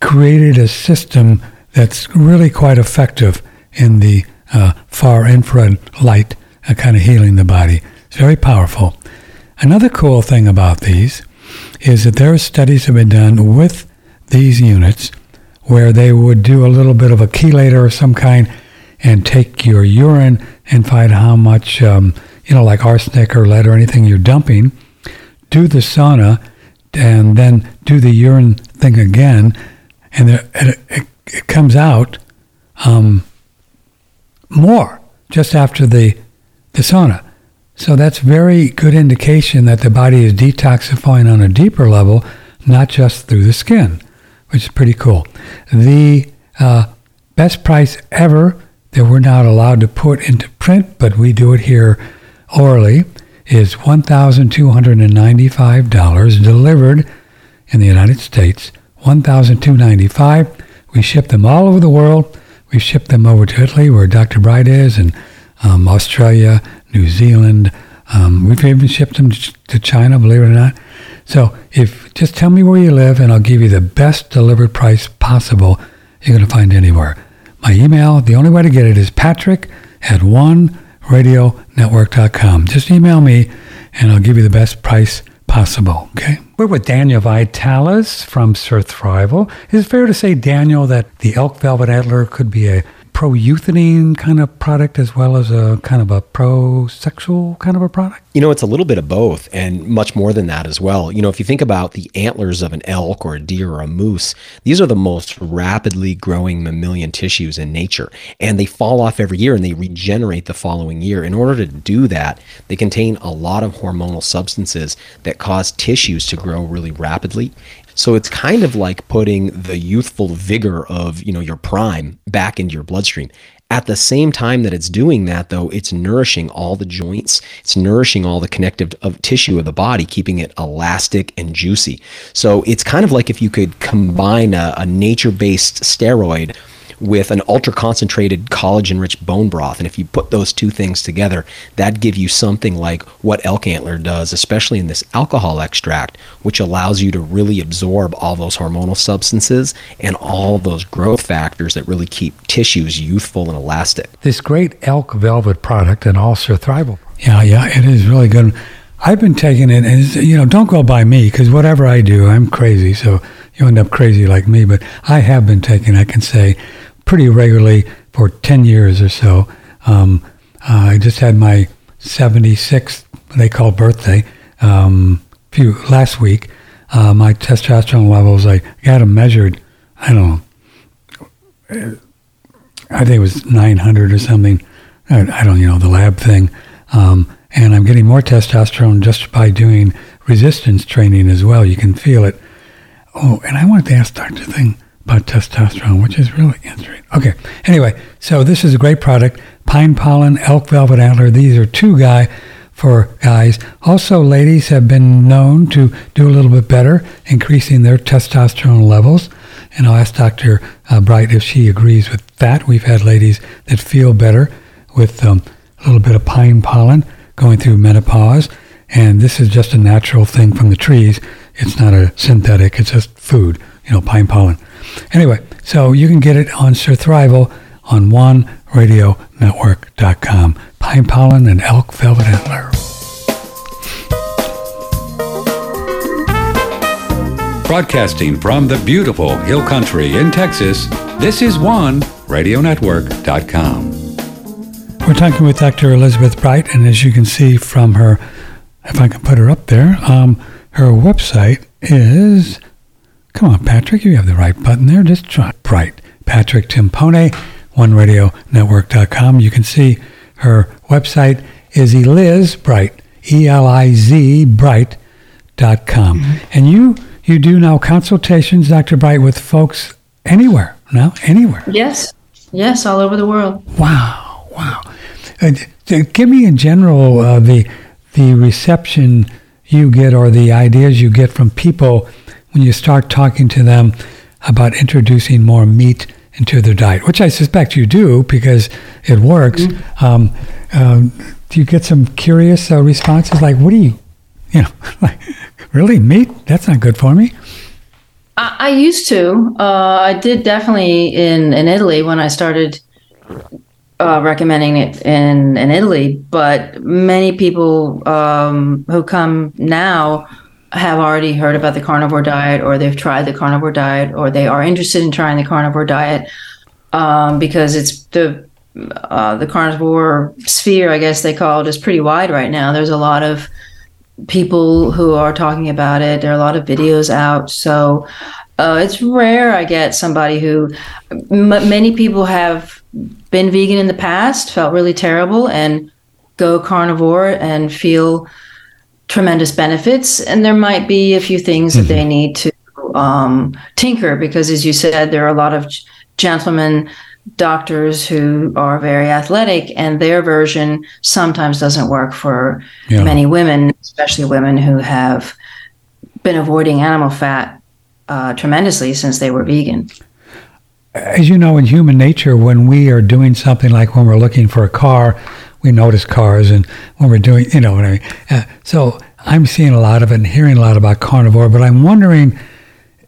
[SPEAKER 2] created a system that's really quite effective in the uh, far infrared light, uh, kind of healing the body. It's very powerful. Another cool thing about these is that there are studies have been done with these units where they would do a little bit of a chelator of some kind and take your urine and find how much, um, you know, like arsenic or lead or anything you're dumping, do the sauna, and then do the urine thing again, and it, it, it comes out um, more just after the, the sauna. So that's very good indication that the body is detoxifying on a deeper level, not just through the skin, which is pretty cool. The uh, best price ever that we're not allowed to put into print, but we do it here orally, is $1,295 delivered in the United States. $1,295 we ship them all over the world. We ship them over to Italy, where Dr. Bright is, and um, Australia, New Zealand. Um, we've even shipped them to China, believe it or not. So if just tell me where you live, and I'll give you the best delivered price possible you're going to find anywhere. My email, the only way to get it is patrick at oneradionetwork.com. Just email me, and I'll give you the best price possible. Okay. We're with Daniel Vitalis from Surthrival. Is it fair to say, Daniel, that the elk velvet antler could be a pro-euthanasia kind of product as well as a kind of a pro-sexual kind of a product?
[SPEAKER 4] You know, it's a little bit of both and much more than that as well. You know, if you think about the antlers of an elk or a deer or a moose, these are the most rapidly growing mammalian tissues in nature. And they fall off every year and they regenerate the following year. In order to do that, they contain a lot of hormonal substances that cause tissues to grow really rapidly. So it's kind of like putting the youthful vigor of, you know, your prime back into your bloodstream. At the same time that it's doing that, though, it's nourishing all the joints. It's nourishing all the connective of tissue of the body, keeping it elastic and juicy. So it's kind of like if you could combine a, a nature-based steroid with an ultra concentrated collagen rich bone broth. And if you put those two things together, that give you something like what elk antler does, especially in this alcohol extract, which allows you to really absorb all those hormonal substances and all those growth factors that really keep tissues youthful and elastic.
[SPEAKER 2] This great elk velvet product and also Thrival. Yeah, yeah, it is really good. I've been taking it, and you know, don't go by me because whatever I do, I'm crazy. So you end up crazy like me. But I have been taking, I can say, pretty regularly for 10 years or so. Um, uh, I just had my 76th, they call birthday, um, few last week. Uh, my testosterone levels, I got them measured. I don't know. I think it was 900 or something. I, I don't, you know, the lab thing. Um, and I'm getting more testosterone just by doing resistance training as well. You can feel it. Oh, and I wanted to ask Dr. Thing about testosterone, which is really interesting. Okay. Anyway, so this is a great product. Pine Pollen, Elk Velvet Antler. These are two guy for guys. Also, ladies have been known to do a little bit better, increasing their testosterone levels. And I'll ask Dr. Uh, Bright if she agrees with that. We've had ladies that feel better with um, a little bit of pine pollen going through menopause. And this is just a natural thing from the trees. It's not a synthetic, it's just food, you know, pine pollen. Anyway, so you can get it on Surthrival on oneradionetwork.com. Pine pollen and elk velvet antler.
[SPEAKER 3] Broadcasting from the beautiful Hill Country in Texas, this is OneRadioNetwork.com.
[SPEAKER 2] We're talking with Dr. Elizabeth Bright, and as you can see from her, if I can put her up there, um, her website is. Come on, Patrick, you have the right button there. Just try Bright. Patrick Timpone, OneRadioNetwork.com. You can see her website is Eliz Bright, E L I Z Bright.com. Mm-hmm. And you you do now consultations, Dr. Bright, with folks anywhere now, anywhere.
[SPEAKER 1] Yes, yes, all over the world.
[SPEAKER 2] Wow, wow. Uh, give me in general uh, the the reception you get or the ideas you get from people when you start talking to them about introducing more meat into their diet, which I suspect you do because it works. Mm-hmm. Um, um, do you get some curious uh, responses like, "What do you, you know, like, really meat? That's not good for me."
[SPEAKER 1] I, I used to. Uh, I did definitely in in Italy when I started uh, recommending it in in Italy, but many people um, who come now have already heard about the carnivore diet or they've tried the carnivore diet or they are interested in trying the carnivore diet um, because it's the uh, the carnivore sphere, I guess they call it, is pretty wide right now. There's a lot of people who are talking about it. There are a lot of videos out. So uh, it's rare I get somebody who m- many people have been vegan in the past, felt really terrible, and go carnivore and feel tremendous benefits. And there might be a few things mm-hmm. that they need to um, tinker because, as you said, there are a lot of gentlemen doctors who are very athletic and their version sometimes doesn't work for yeah. many women especially women who have been avoiding animal fat uh, tremendously since they were vegan
[SPEAKER 2] as you know in human nature when we are doing something like when we're looking for a car we notice cars and when we're doing, you know what I mean. Uh, so I'm seeing a lot of it and hearing a lot about carnivore, but I'm wondering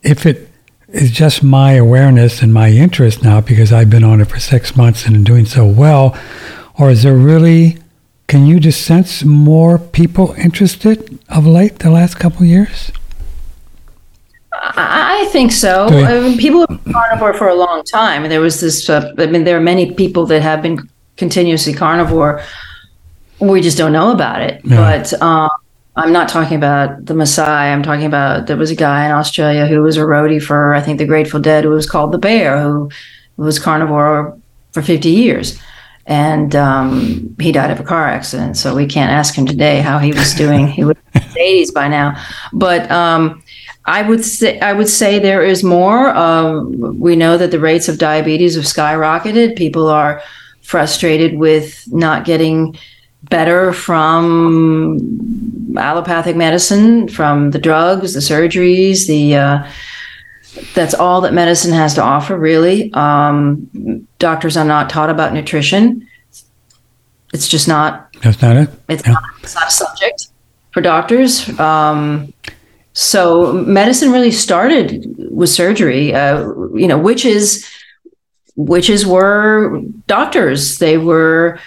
[SPEAKER 2] if it is just my awareness and my interest now because I've been on it for six months and doing so well, or is there really? Can you just sense more people interested of late the last couple years?
[SPEAKER 1] I think so. I mean, people have been carnivore for a long time. There was this. Uh, I mean, there are many people that have been continuously carnivore. We just don't know about it. Yeah. But um, I'm not talking about the Maasai. I'm talking about there was a guy in Australia who was a roadie for I think the Grateful Dead who was called the Bear, who was carnivore for 50 years, and um, he died of a car accident. So we can't ask him today how he was doing. he was in his 80s by now, but. Um, I would say I would say there is more. Um, we know that the rates of diabetes have skyrocketed. People are frustrated with not getting better from allopathic medicine, from the drugs, the surgeries, the uh, that's all that medicine has to offer, really. Um, doctors are not taught about nutrition. It's just not.
[SPEAKER 2] That's not it.
[SPEAKER 1] It's, yeah. not, it's not a subject for doctors. Um, so medicine really started with surgery. Uh, you know, witches witches were doctors. They were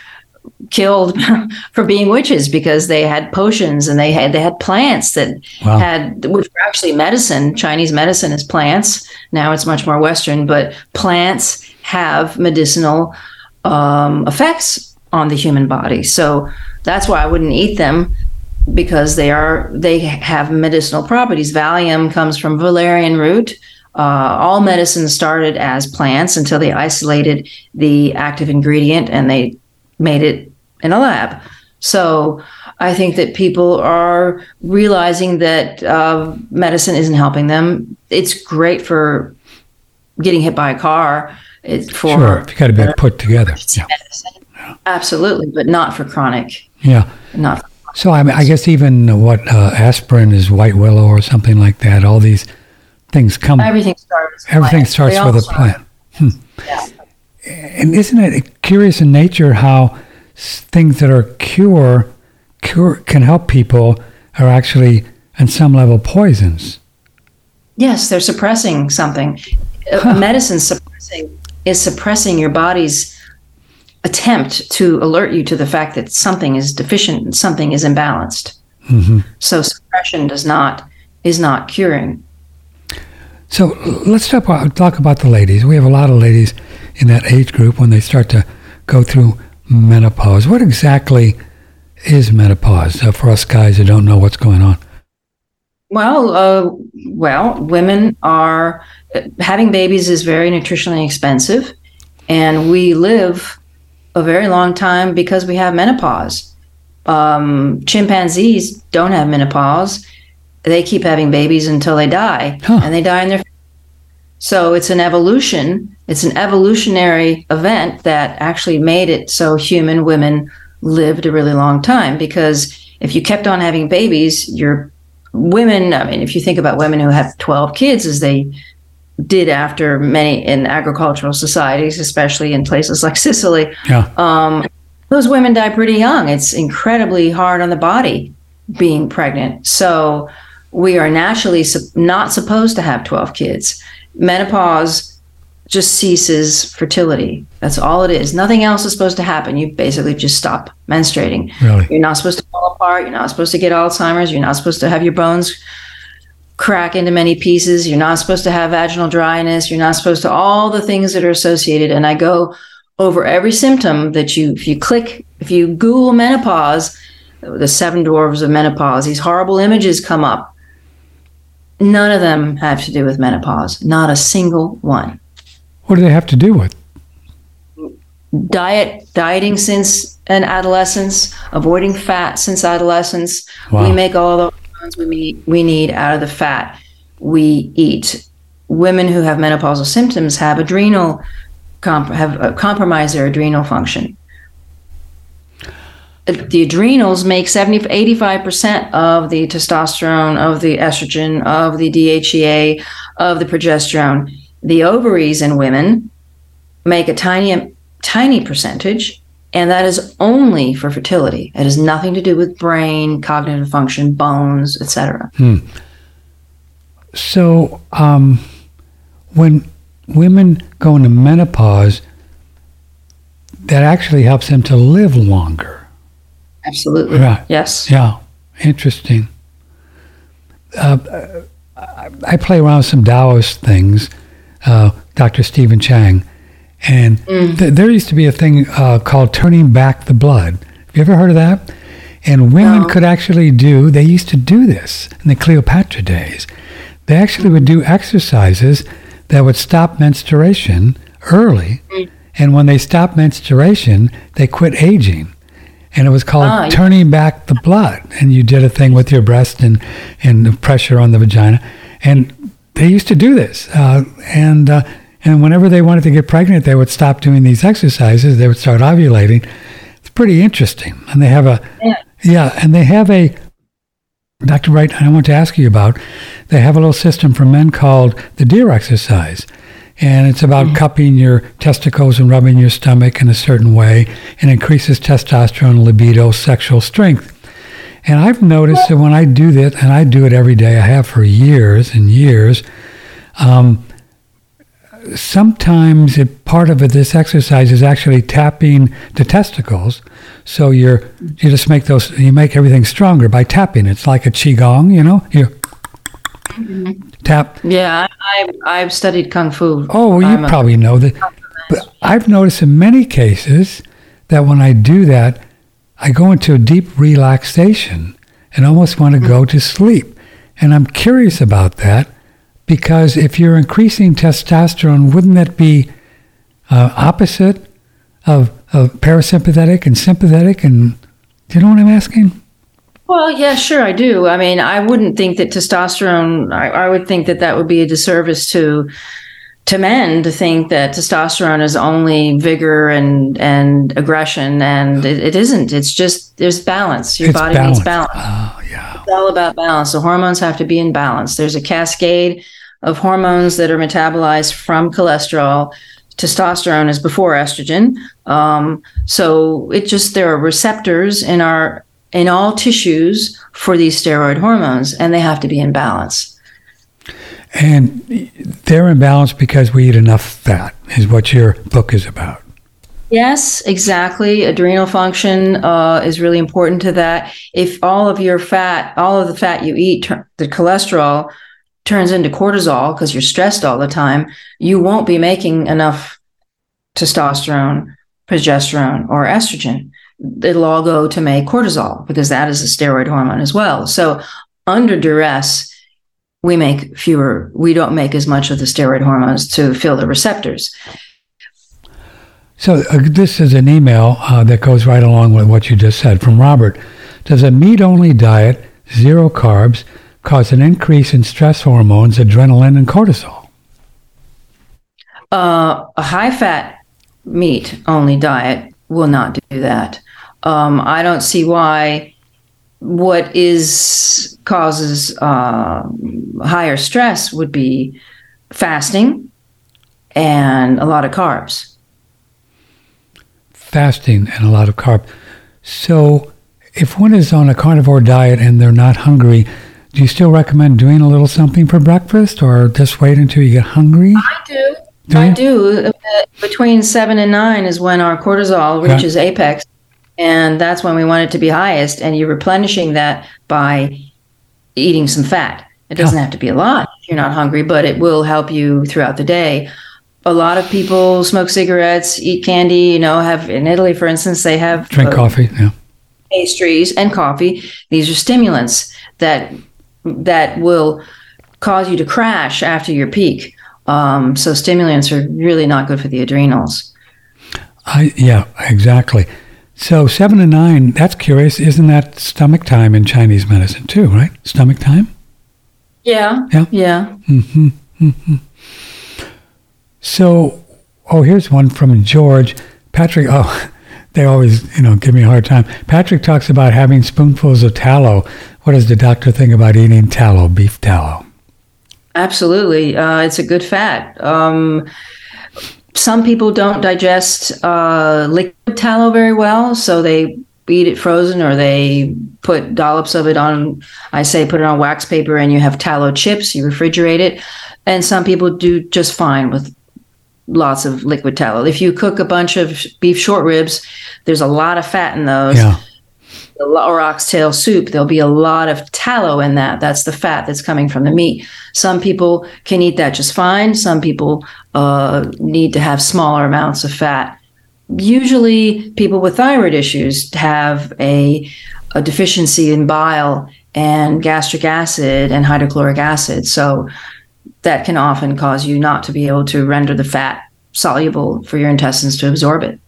[SPEAKER 1] killed for being witches because they had potions and they had they had plants that wow. had which were actually medicine. Chinese medicine is plants. Now it's much more Western, but plants have medicinal um, effects on the human body. So that's why I wouldn't eat them because they are they have medicinal properties. Valium comes from valerian root uh, all medicine started as plants until they isolated the active ingredient and they made it in a lab. So I think that people are realizing that uh, medicine isn't helping them. It's great for getting hit by a car. It's for
[SPEAKER 2] Sure, if you got to be put together. Yeah.
[SPEAKER 1] Absolutely, but not for chronic.
[SPEAKER 2] Yeah.
[SPEAKER 1] Not.
[SPEAKER 2] So I, mean, I guess even what uh, aspirin is white willow or something like that. All these things come.
[SPEAKER 1] Everything starts. with
[SPEAKER 2] Everything
[SPEAKER 1] plant.
[SPEAKER 2] starts with a plant. Hmm.
[SPEAKER 1] Yeah.
[SPEAKER 2] And isn't it curious in nature how things that are cure, cure can help people are actually, on some level, poisons?
[SPEAKER 1] Yes, they're suppressing something. Uh, Medicine suppressing is suppressing your body's attempt to alert you to the fact that something is deficient and something is imbalanced. So suppression does not is not curing.
[SPEAKER 2] So let's talk about, talk about the ladies. We have a lot of ladies in that age group when they start to go through menopause. What exactly is menopause uh, for us guys who don't know what's going on?
[SPEAKER 1] Well, uh, well, women are having babies is very nutritionally expensive, and we live a very long time because we have menopause. Um, chimpanzees don't have menopause; they keep having babies until they die,
[SPEAKER 2] Huh.
[SPEAKER 1] and they die in their. So it's an evolution. It's an evolutionary event that actually made it so human women lived a really long time. Because if you kept on having babies, your women, I mean, if you think about women who have 12 kids, as they did after many in agricultural societies, especially in places like Sicily,
[SPEAKER 2] Yeah.
[SPEAKER 1] um, those women die pretty young. It's incredibly hard on the body being pregnant. So we are naturally not supposed to have 12 kids. Menopause just ceases fertility. That's all it is. Nothing else is supposed to happen. You basically just stop menstruating.
[SPEAKER 2] Really?
[SPEAKER 1] You're not supposed to fall apart. You're not supposed to get Alzheimer's. You're not supposed to have your bones crack into many pieces. You're not supposed to have vaginal dryness. You're not supposed to all the things that are associated. And I go over every symptom that you, if you click, if you Google menopause, the seven dwarves of menopause, these horrible images come up. None of them have to do with menopause. Not a single one.
[SPEAKER 2] What do they have to do with?
[SPEAKER 1] diet dieting since an adolescence avoiding fat since adolescence
[SPEAKER 2] Wow.
[SPEAKER 1] we make all the hormones we need, we need out of the fat we eat women who have menopausal symptoms have adrenal comp- have uh, compromised their adrenal function the adrenals make 70 85% of the testosterone of the estrogen of the DHEA of the progesterone. The ovaries in women make a tiny tiny percentage and that is only for fertility. It has nothing to do with brain cognitive function bones etc
[SPEAKER 2] So, um, when women go into menopause, that actually helps them to live longer.
[SPEAKER 1] Absolutely
[SPEAKER 2] Right.
[SPEAKER 1] yes
[SPEAKER 2] Yeah, interesting. Uh, I, I play around with some Taoist things, uh, Dr. Stephen Chang, and th- there used to be a thing uh, called turning back the blood. Have you ever heard of that? And women
[SPEAKER 1] No.
[SPEAKER 2] could actually do, they used to do this in the Cleopatra days. They actually would do exercises that would stop menstruation early. And when they stopped menstruation, they quit aging. And it was called
[SPEAKER 1] yeah.
[SPEAKER 2] turning back the blood. And you did a thing with your breast and, and the pressure on the vagina. And they used to do this. Uh, and, uh, and whenever they wanted to get pregnant, they would stop doing these exercises. They would start ovulating. It's pretty interesting. And they have a,
[SPEAKER 1] Yeah.
[SPEAKER 2] yeah, and they have a, Dr. Wright, I want to ask you about, they have a little system for men called the deer exercise. And it's about cupping your testicles and rubbing your stomach in a certain way and increases testosterone, libido, sexual strength. And I've noticed that when I do that, and I do it every day, I have for years and years, um, sometimes it, part of it, this exercise is actually tapping the testicles. So you're you just make those you make everything stronger by tapping. It's like a qigong, you know. You tap.
[SPEAKER 1] yeah I, i've studied kung fu
[SPEAKER 2] Oh, well, you probably know that. But I've noticed in many cases that when I do that, I go into a deep relaxation and almost want to go to sleep. And I'm curious about that because if you're increasing testosterone, wouldn't that be uh, opposite of, of parasympathetic and sympathetic? And do you know what I'm asking?
[SPEAKER 1] Well, yeah, sure, I do. I mean, I wouldn't think that testosterone. I, I would think that that would be a disservice to to men to think that testosterone is only vigor and and aggression, and it, it isn't. It's just there's balance. Your
[SPEAKER 2] It's
[SPEAKER 1] body
[SPEAKER 2] balance.
[SPEAKER 1] needs balance.
[SPEAKER 2] Oh, yeah.
[SPEAKER 1] It's all about balance. The hormones have to be in balance. There's a cascade of hormones that are metabolized from cholesterol. Testosterone is before estrogen. Um, so it just there are receptors in our in all tissues for these steroid hormones, and they have to be in balance.
[SPEAKER 2] And they're in balance because we eat enough fat, is what your book is about.
[SPEAKER 1] Yes, exactly. Adrenal function uh, is really important to that. If all of your fat, all of the fat you eat, the cholesterol turns into cortisol because you're stressed all the time, you won't be making enough testosterone, progesterone, or estrogen. It'll all go to make cortisol because that is a steroid hormone as well. So, under duress, we make fewer, we don't make as much of the steroid hormones to fill the receptors.
[SPEAKER 2] So uh, this is an email uh, that goes right along with what you just said from Robert. Does a meat-only diet, zero carbs, cause an increase in stress hormones, adrenaline, and cortisol?
[SPEAKER 1] uh, a high fat meat only diet will not do that. Um, I don't see why what is causes uh, higher stress would be fasting and a lot of carbs.
[SPEAKER 2] Fasting and a lot of carb. So if one is on a carnivore diet and they're not hungry, do you still recommend doing a little something for breakfast or just wait until you get hungry?
[SPEAKER 1] I do.
[SPEAKER 2] Do
[SPEAKER 1] I do. Uh, Between seven and nine is when our cortisol
[SPEAKER 2] Okay.
[SPEAKER 1] reaches apex, and that's when we want it to be highest. And you're replenishing that by eating some fat. It doesn't have to be a lot if you're not hungry, but it will help you throughout the day. A lot of people smoke cigarettes, eat candy. You know, have in Italy, for instance, they have
[SPEAKER 2] Drink
[SPEAKER 1] uh,
[SPEAKER 2] coffee. Yeah.
[SPEAKER 1] pastries and coffee. These are stimulants that that will cause you to crash after your peak. Um, so stimulants are really not good for the adrenals.
[SPEAKER 2] I yeah, exactly. So seven and nine, that's curious. Isn't that stomach time in Chinese medicine too, right? Stomach time?
[SPEAKER 1] Yeah.
[SPEAKER 2] Yeah.
[SPEAKER 1] Yeah.
[SPEAKER 2] So oh here's one from George. Patrick oh they always, you know, give me a hard time. Patrick talks about having spoonfuls of tallow. What does the doctor think about eating tallow, beef tallow?
[SPEAKER 1] Absolutely. Uh, it's a good fat. Um, some people don't digest uh, liquid tallow very well, so they eat it frozen or they put dollops of it on, I say, put it on wax paper and you have tallow chips, you refrigerate it. And some people do just fine with lots of liquid tallow. If you cook a bunch of beef short ribs, there's a lot of fat in those
[SPEAKER 2] Yeah.
[SPEAKER 1] Or oxtail soup, there'll be a lot of tallow in that. That's the fat that's coming from the meat. Some people can eat that just fine. Some people uh, need to have smaller amounts of fat. Usually, people with thyroid issues have a, a deficiency in bile and gastric acid and hydrochloric acid. So, that can often cause you not to be able to render the fat soluble for your intestines to absorb it.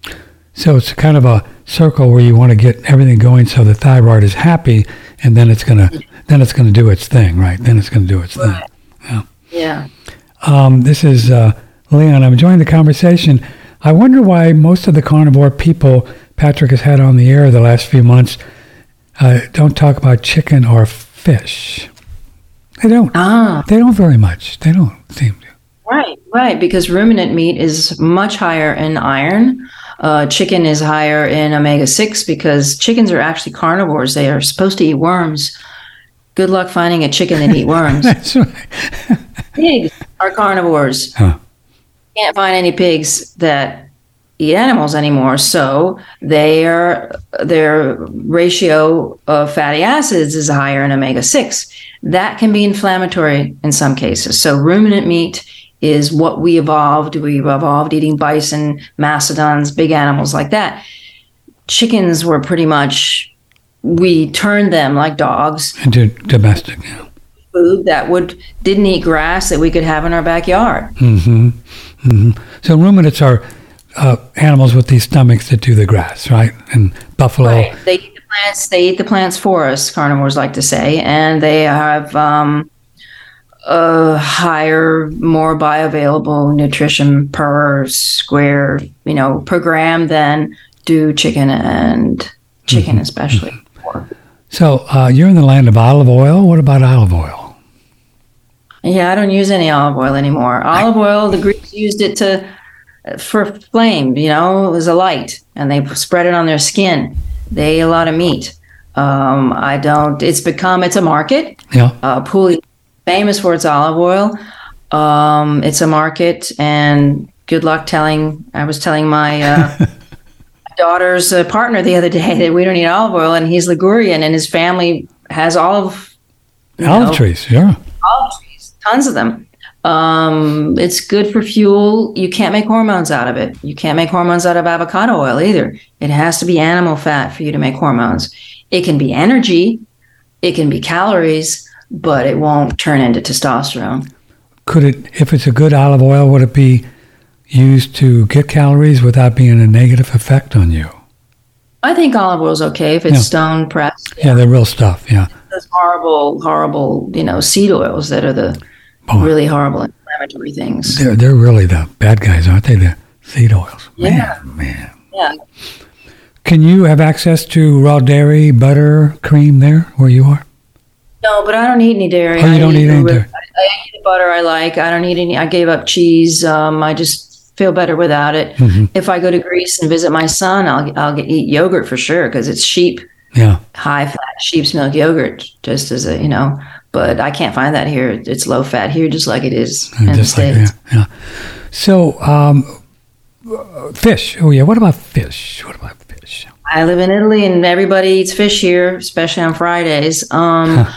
[SPEAKER 2] So it's kind of a circle where you want to get everything going so the thyroid is happy and then it's gonna then it's gonna do its thing, right? Then it's gonna do its thing.
[SPEAKER 1] Yeah.
[SPEAKER 2] Um, this is uh, Leon. I'm enjoying the conversation. I wonder why most of the carnivore people Patrick has had on the air the last few months uh, don't talk about chicken or fish. They don't.
[SPEAKER 1] Ah.
[SPEAKER 2] They don't very much. They don't seem to.
[SPEAKER 1] Right, right, because ruminant meat is much higher in iron. Uh, chicken is higher in omega 6 because chickens are actually carnivores. They are supposed to eat worms. Good luck finding a chicken that eat worms. Pigs are carnivores.
[SPEAKER 2] Huh.
[SPEAKER 1] Can't find any pigs that eat animals anymore. So their their ratio of fatty acids is higher in omega six. That can be inflammatory in some cases. So ruminant meat is what we evolved. We evolved eating bison, mastodons, big animals like that. Chickens were pretty much we turned them like dogs
[SPEAKER 2] Into domestic. Yeah.
[SPEAKER 1] food that would didn't eat grass that we could have in our backyard.
[SPEAKER 2] Mm-hmm. Mm-hmm. So ruminants are uh, animals with these stomachs that do the grass, right? And buffalo.
[SPEAKER 1] Right. They eat the plants. They eat the plants for us. Carnivores like to say, and they have um, a higher, more bioavailable nutrition per square, you know, per gram than do chicken and chicken, especially.
[SPEAKER 2] So uh, you're in the land of olive oil. What about olive oil?
[SPEAKER 1] Yeah, I don't use any olive oil anymore. Olive oil, the Greeks used it to for flame. You know, it was a light, and they spread it on their skin. They ate a lot of meat. Um, I don't. It's become. It's a market.
[SPEAKER 2] Yeah.
[SPEAKER 1] Uh, Puglia, famous for its olive oil. Um, it's a market, and good luck telling. I was telling my uh, daughter's uh, partner the other day that we don't eat olive oil, and he's Ligurian, and his family has olive
[SPEAKER 2] Olive
[SPEAKER 1] know,
[SPEAKER 2] trees. Yeah.
[SPEAKER 1] olive trees, tons of them. Um, it's good for fuel. You can't make hormones out of it. You can't make hormones out of avocado oil either. It has to be animal fat for you to make hormones. It can be energy, it can be calories, but it won't turn into testosterone.
[SPEAKER 2] Could it, if it's a good olive oil, would it be used to get calories without being a negative effect on you?
[SPEAKER 1] I think olive oil is okay if it's
[SPEAKER 2] Yeah.
[SPEAKER 1] stone pressed.
[SPEAKER 2] Yeah, the real stuff. Yeah.
[SPEAKER 1] Those horrible, horrible, you know, seed oils that are the
[SPEAKER 2] Boy,
[SPEAKER 1] really horrible inflammatory things.
[SPEAKER 2] they're they're really the bad guys, aren't they? The seed oils.
[SPEAKER 1] Yeah.
[SPEAKER 2] Man, man.
[SPEAKER 1] Yeah.
[SPEAKER 2] Can you have access to raw dairy, butter, cream there where you are?
[SPEAKER 1] No, but I don't eat any dairy.
[SPEAKER 2] Oh, you
[SPEAKER 1] I
[SPEAKER 2] don't eat any dairy.
[SPEAKER 1] I, I eat the butter I like. I don't eat any. I gave up cheese. Um, I just feel better without it.
[SPEAKER 2] Mm-hmm.
[SPEAKER 1] If I go to Greece and visit my son, I'll I'll get, eat yogurt for sure because it's sheep,
[SPEAKER 2] Yeah.
[SPEAKER 1] high fat sheep's milk yogurt. Just as a you know, but I can't find that here. It's low fat here, just like it is in the
[SPEAKER 2] like
[SPEAKER 1] states.
[SPEAKER 2] that. Yeah. So, um, uh, fish. Oh yeah. What about fish? What about fish?
[SPEAKER 1] I live in Italy and everybody eats fish here, especially on Fridays. Um,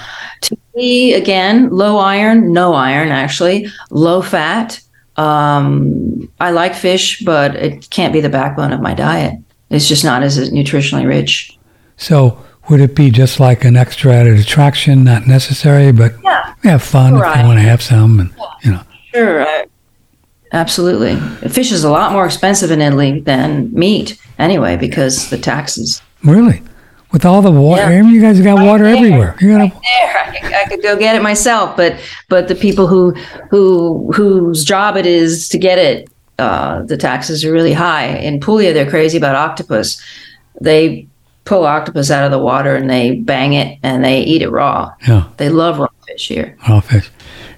[SPEAKER 1] to me, again, low iron, no iron actually, low fat. Um, I like fish, but it can't be the backbone of my diet. It's just not as nutritionally rich.
[SPEAKER 2] So, would it be just like an extra added attraction, not necessary, but
[SPEAKER 1] Yeah,
[SPEAKER 2] have fun if you want to have some, and you know.
[SPEAKER 1] sure. I, absolutely. Fish is a lot more expensive in Italy than meat anyway because the taxes.
[SPEAKER 2] Really, with all the water,
[SPEAKER 1] Yeah.
[SPEAKER 2] you guys got water
[SPEAKER 1] there.
[SPEAKER 2] everywhere. You got
[SPEAKER 1] there. I could, I could go get it myself, but but the people who who whose job it is to get it, uh, the taxes are really high. In Puglia, they're crazy about octopus. They pull octopus out of the water and they bang it and they eat it raw.
[SPEAKER 2] yeah,
[SPEAKER 1] They love raw fish here.
[SPEAKER 2] raw fish.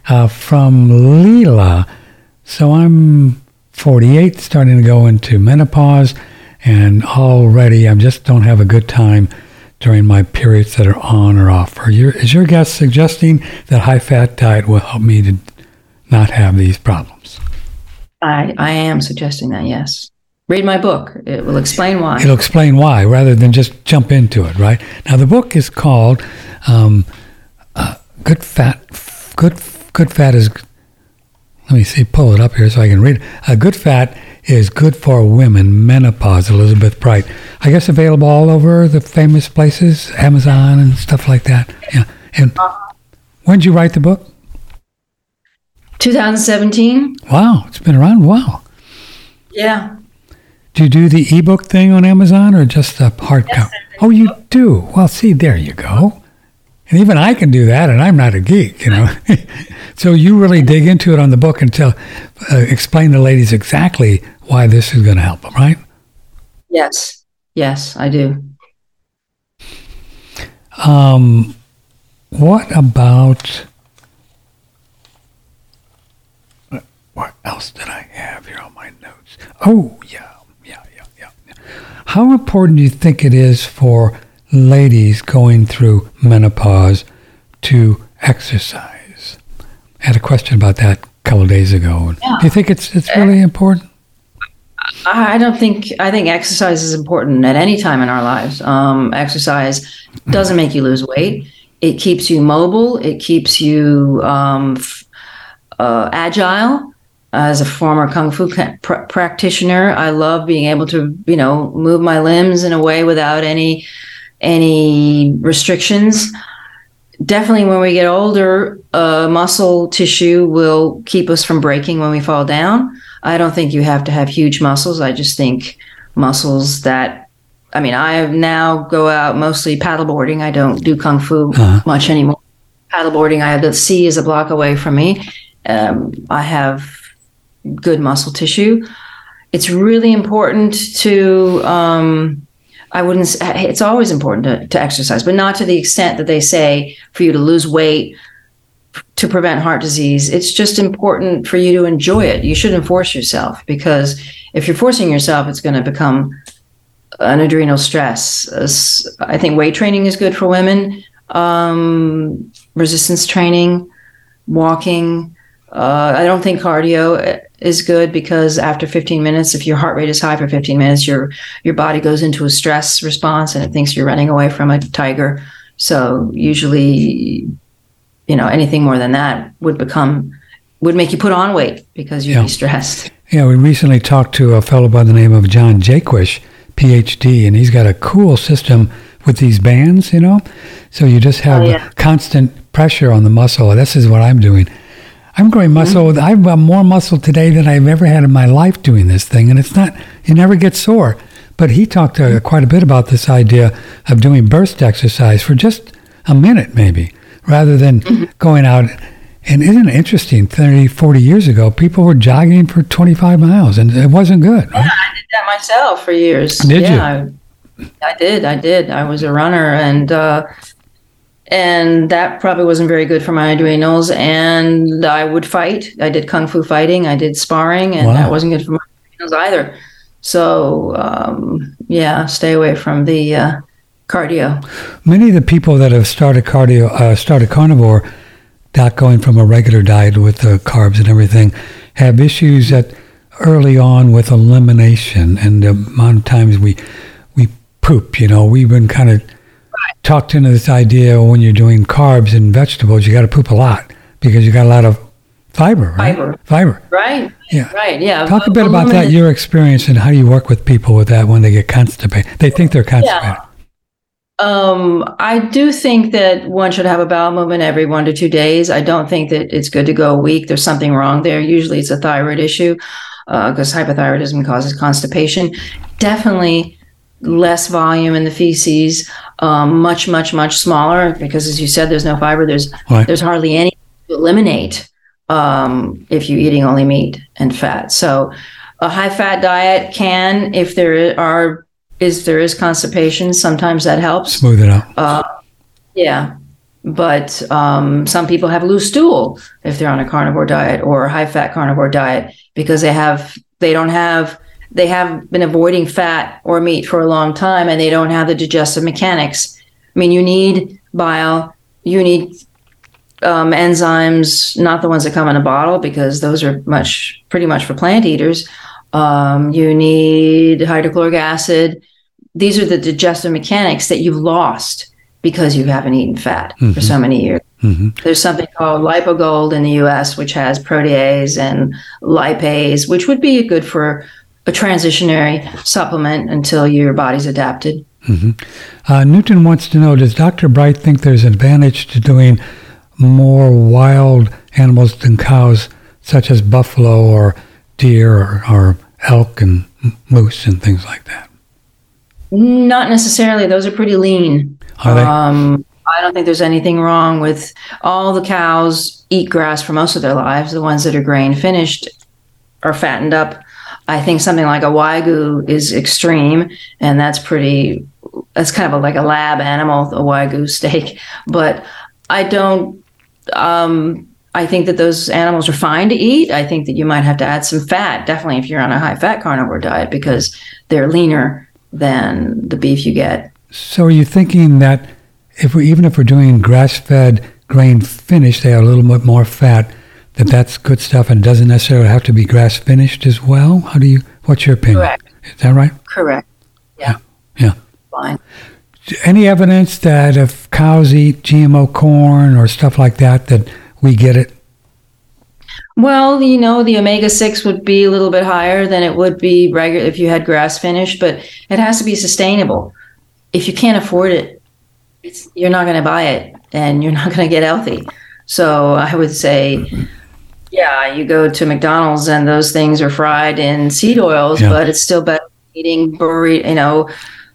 [SPEAKER 2] Uh, from Leela, so I'm 48, starting to go into menopause, and already I just don't have a good time during my periods that are on or off. Are your, is your guest suggesting that high fat diet will help me to not have these problems?
[SPEAKER 1] I I am suggesting that. Yes. Read my book. It will explain why.
[SPEAKER 2] It'll explain why rather than just jump into it, right? Now, the book is called um, uh, Good Fat. Good Good Fat is. Let me see, pull it up here so I can read it. Uh, good Fat is good for women, menopause, Elizabeth Bright. I guess available all over the famous places, Amazon and stuff like that. Yeah. And when did you write the book?
[SPEAKER 1] 2017.
[SPEAKER 2] Wow, it's been around Wow.
[SPEAKER 1] Yeah.
[SPEAKER 2] Do you do the ebook thing on Amazon or just the hardcover? oh, you do. Well, see, there you go. And even I can do that, and I'm not a geek, you know. so you really dig into it on the book and tell, uh, explain to ladies exactly why this is going to help them, right?
[SPEAKER 1] Yes. Yes, I do.
[SPEAKER 2] Um, what about what- else did I have here on my notes? Oh, yeah, yeah, yeah. yeah. How important do you think it is for ladies going through menopause to exercise? I had a question about that a couple of days ago. Yeah. Do you think it's it's really important?
[SPEAKER 1] I I don't think I think exercise is important at any time in our lives. Um, exercise doesn't make you lose weight. It keeps you mobile. It keeps you um, f- uh, agile. As a former kung fu pr- practitioner, I love being able to, you know, move my limbs in a way without any any restrictions. Definitely, when we get older, uh, muscle tissue will keep us from breaking when we fall down. I don't think you have to have huge muscles. I just think muscles that, I mean, I now go out mostly paddleboarding. I don't do kung fu
[SPEAKER 2] Uh-huh.
[SPEAKER 1] much anymore. paddleboarding. I have the sea is a block away from me. Um, I have good muscle tissue. It's really important to. Um, I wouldn't. s- It's always important to, to exercise, but not to the extent that they say for you to lose weight to prevent heart disease. It's just important for you to enjoy it. You shouldn't force yourself because if you're forcing yourself, it's going to become an adrenal stress. I think weight training is good for women. Um, resistance training, walking. Uh, I don't think cardio is good because after 15 minutes, if your heart rate is high for 15 minutes, your your body goes into a stress response and it thinks you're running away from a tiger. So usually, you know, anything more than that would become would make you put on weight because you'd
[SPEAKER 2] Yeah.
[SPEAKER 1] be stressed.
[SPEAKER 2] Yeah, we recently talked to a fellow by the name of John Jaquish, PhD, and he's got a cool system with these bands, you know? So you just have
[SPEAKER 1] Oh, yeah.
[SPEAKER 2] constant pressure on the muscle. This is what I'm doing. I'm growing muscle.
[SPEAKER 1] Mm-hmm.
[SPEAKER 2] I've got more muscle today than I've ever had in my life doing this thing, and it's not, you never get sore. But he talked
[SPEAKER 1] Mm-hmm.
[SPEAKER 2] uh, quite a bit about this idea of doing burst exercise for just a minute, maybe, rather than
[SPEAKER 1] Mm-hmm.
[SPEAKER 2] going out. And isn't it interesting? 30, 40 years ago, people were jogging for 25 miles, and it wasn't good. Right?
[SPEAKER 1] I did that myself for years.
[SPEAKER 2] Did you?
[SPEAKER 1] yeah, I, I did. I did. I was a runner, and uh, and that probably wasn't very good for my adrenals. And I would fight. I did kung fu fighting. I did sparring, and
[SPEAKER 2] Wow.
[SPEAKER 1] that wasn't good for my adrenals either. So um, yeah, stay away from the uh, cardio.
[SPEAKER 2] Many of the people that have started cardio, uh, started carnivore, not going from a regular diet with the carbs and everything, have issues that early on with elimination and the amount of times we we poop. You know, we've been kind of talked into this idea when you're doing carbs and vegetables, you got to poop a lot because you got a lot of fiber. Right?
[SPEAKER 1] Fiber.
[SPEAKER 2] Fiber.
[SPEAKER 1] Right.
[SPEAKER 2] Yeah.
[SPEAKER 1] Right. Yeah.
[SPEAKER 2] Talk a bit about that, your experience, and how you work with people with that when they get constipated. They think they're constipated.
[SPEAKER 1] Um, I do think that one should have a bowel movement every one to two days. I don't think that it's good to go a week. There's something wrong there. Usually it's a thyroid issue because hypothyroidism causes constipation. Definitely less volume in the feces, um, much, much, much smaller because, as you said, there's no fiber. There's
[SPEAKER 2] Right.
[SPEAKER 1] there's hardly any to eliminate um, if you're eating only meat and fat. So a high fat diet can, if there are is there is constipation, sometimes that helps.
[SPEAKER 2] Smooth it out.
[SPEAKER 1] Uh, yeah, but um, some people have loose stool if they're on a carnivore diet or a high fat carnivore diet because they have they don't have they have been avoiding fat or meat for a long time and they don't have the digestive mechanics. I mean, you need bile, you need um, enzymes, not the ones that come in a bottle because those are much pretty much for plant eaters. Um, you need hydrochloric acid. These are the digestive mechanics that you've lost because you haven't eaten fat for so many years.
[SPEAKER 2] hmm
[SPEAKER 1] There's something called Lypo-Gold in the US, which has protease and lipase, which would be good for a transitionary supplement until your body's adapted.
[SPEAKER 2] Uh, Newton wants to know Does Dr. Bright think there's an advantage to doing more wild animals than cows, such as buffalo or deer or, or elk and moose and things like that?
[SPEAKER 1] Not necessarily. Those are pretty lean.
[SPEAKER 2] Are they?
[SPEAKER 1] Um, I don't think there's anything wrong with all the cows eat grass for most of their lives. The ones that are grain finished are fattened up. I think something like a wagyu is extreme, and that's pretty. That's kind of a, like a lab animal, a wagyu steak. But I don't. Um, I think that those animals are fine to eat. I think that you might have to add some fat, definitely if you're on a high fat carnivore diet, because they're leaner than the beef you get.
[SPEAKER 2] So are you thinking that if we even if we're doing grass-fed, grain-finished, they have a little bit more fat, that that's good stuff and doesn't necessarily have to be grass-finished as well? How do you? What's your opinion?
[SPEAKER 1] Correct.
[SPEAKER 2] Is that right?
[SPEAKER 1] Correct. Yeah.
[SPEAKER 2] Yeah.
[SPEAKER 1] Fine.
[SPEAKER 2] Any evidence that if cows eat GMO corn or stuff like that, that we get it?
[SPEAKER 1] Well, you know, the omega 6 would be a little bit higher than it would be regular if you had grass finished, but it has to be sustainable. If you can't afford it, it's, you're not going to buy it and you're not going to get healthy. So I would say, yeah, you go to McDonald's and those things are fried in seed oils,
[SPEAKER 2] Yeah.
[SPEAKER 1] but it's still better than eating burrito, you know,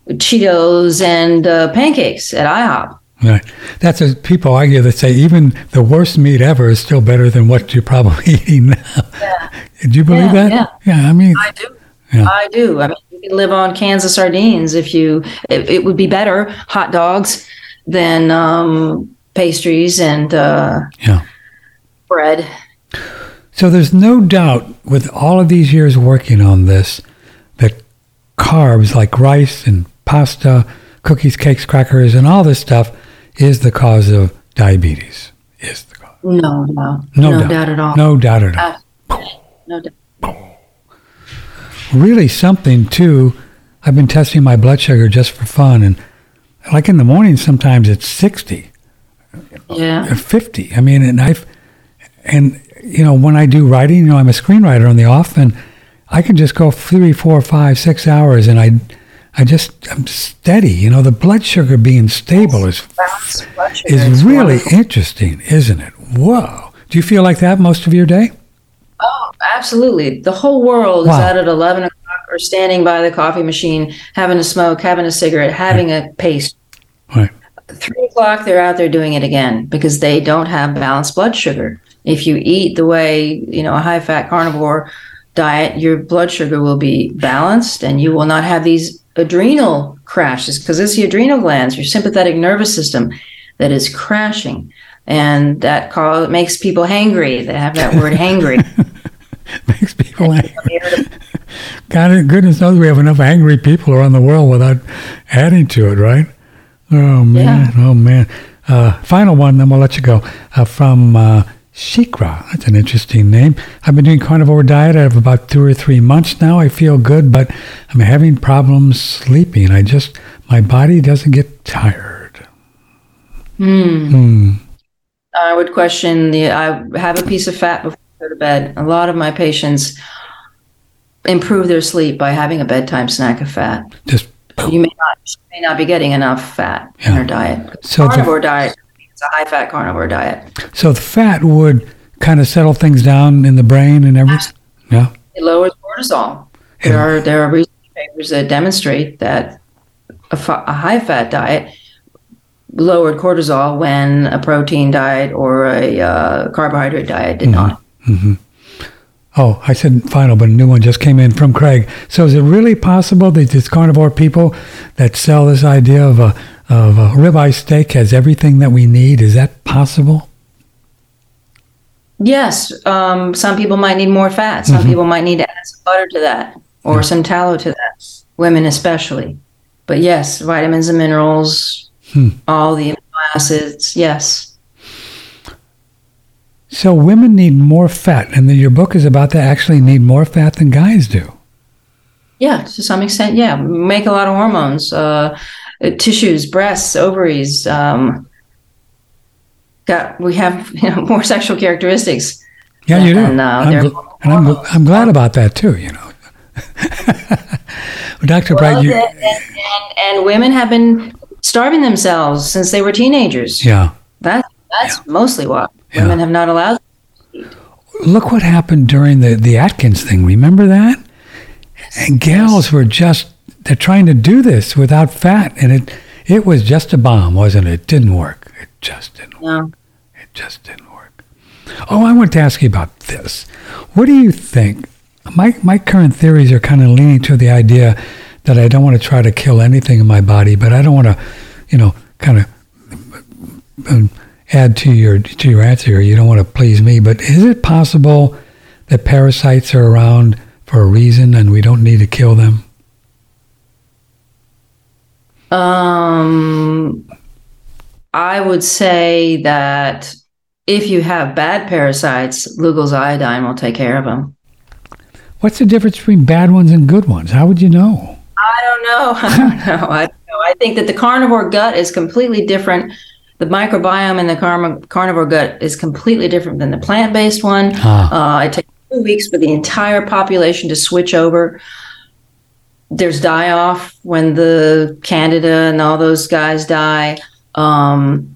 [SPEAKER 1] Cheetos and uh, pancakes at IHOP.
[SPEAKER 2] Right. That's as people argue that say even the worst meat ever is still better than what you're probably eating now.
[SPEAKER 1] Yeah.
[SPEAKER 2] Do you believe
[SPEAKER 1] Yeah,
[SPEAKER 2] that?
[SPEAKER 1] yeah.
[SPEAKER 2] I mean,
[SPEAKER 1] I do.
[SPEAKER 2] Yeah.
[SPEAKER 1] I do. I mean, you can live on cans of sardines if you. It, it would be better hot dogs than um, pastries and uh,
[SPEAKER 2] yeah.
[SPEAKER 1] bread.
[SPEAKER 2] So there's no doubt with all of these years working on this that carbs like rice and pasta, cookies, cakes, crackers, and all this stuff is the cause of diabetes. Is the cause.
[SPEAKER 1] No, no,
[SPEAKER 2] No,
[SPEAKER 1] no
[SPEAKER 2] doubt.
[SPEAKER 1] doubt at all.
[SPEAKER 2] No doubt at all.
[SPEAKER 1] Uh, no doubt.
[SPEAKER 2] really something too. I've been testing my blood sugar just for fun, and like in the morning, sometimes it's sixty
[SPEAKER 1] Yeah.
[SPEAKER 2] fifty. I mean, and I've and you know when I do writing, you know, I'm a screenwriter on the off, and I can just go three, four, five, six hours, and I, I just I'm steady. You know, the blood sugar being stable is
[SPEAKER 1] Balanced blood sugar
[SPEAKER 2] is really
[SPEAKER 1] wonderful.
[SPEAKER 2] interesting, isn't it? Whoa! Do you feel like that most of your day?
[SPEAKER 1] Oh, absolutely. The whole world
[SPEAKER 2] Wow.
[SPEAKER 1] is out at 11 o'clock or standing by the coffee machine, having a smoke, having a cigarette, having a paste.
[SPEAKER 2] Right.
[SPEAKER 1] Three o'clock, they're out there doing it again because they don't have balanced blood sugar. If you eat the way, you know, a high fat carnivore diet, your blood sugar will be balanced and you will not have these adrenal crashes because it's the adrenal glands, your sympathetic nervous system that is crashing. And that call, makes people hangry. They have that word hangry.
[SPEAKER 2] Makes people angry. God, goodness knows we have enough angry people around the world without adding to it, right? Oh man, oh man. Uh, final one, then we'll let you go. Uh, from uh, Shikra. That's an interesting name. I've been doing carnivore diet. I have about two or three months now. I feel good, but I'm having problems sleeping. I just my body doesn't get tired. Hmm.
[SPEAKER 1] I would question the. I have a piece of fat before I go to bed. A lot of my patients improve their sleep by having a bedtime snack of fat.
[SPEAKER 2] Just
[SPEAKER 1] You may not you may not be getting enough fat in
[SPEAKER 2] Yeah.
[SPEAKER 1] your diet.
[SPEAKER 2] So the-
[SPEAKER 1] carnivore diet is a high fat carnivore diet.
[SPEAKER 2] so the fat would kind of settle things down in the brain and everything. Yeah.
[SPEAKER 1] It lowers cortisol. There are there are research papers that demonstrate that a, fa- a high fat diet lowered cortisol when a protein diet or a uh, carbohydrate diet did not.
[SPEAKER 2] Oh, I said final, but a new one just came in from Craig. So is it really possible that these carnivore people that sell this idea of a of a ribeye steak has everything that we need? Is that possible?
[SPEAKER 1] Yes, um, some people might need more fat. Some people might need to add some butter to that or some tallow to that. Women especially. But yes, vitamins and minerals, all the amino acids. Yes.
[SPEAKER 2] So women need more fat, and then your book is about they actually need more fat than guys do.
[SPEAKER 1] Yeah, to some extent. Yeah, make a lot of hormones, uh, tissues, breasts, ovaries. Um, got we have you know more sexual characteristics.
[SPEAKER 2] Yeah, you do.
[SPEAKER 1] And, uh,
[SPEAKER 2] I'm gl- and I'm, gl- I'm glad about that too. You know, well, Dr.
[SPEAKER 1] Well,
[SPEAKER 2] Bright, you,
[SPEAKER 1] and, and, and women have been starving themselves since they were teenagers.
[SPEAKER 2] yeah.
[SPEAKER 1] That that's mostly why
[SPEAKER 2] Yeah.
[SPEAKER 1] women have not allowed.
[SPEAKER 2] look what happened during the, the Atkins thing. Remember that? And gals were just they're trying to do this without fat, and it it was just a bomb, wasn't it? It didn't work. It just didn't.
[SPEAKER 1] No.
[SPEAKER 2] It just didn't work. Oh, I want to ask you about this. What do you think? My my current theories are kind of leaning to the idea that I don't want to try to kill anything in my body, but I don't want to, you know, kind of um, add to your to your answer. here. You don't want to please me, but is it possible that parasites are around for a reason and we don't need to kill them?
[SPEAKER 1] Um, I would say that if you have bad parasites, Lugol's iodine will take care of them.
[SPEAKER 2] What's the difference between bad ones and good ones? How would you know?
[SPEAKER 1] I don't know. I don't know. I, don't know. I think that the carnivore gut is completely different. The microbiome in the carm- carnivore gut is completely different than the plant-based one.
[SPEAKER 2] Ah.
[SPEAKER 1] Uh, it takes two weeks for the entire population to switch over. There's die off when the candida and all those guys die. Um,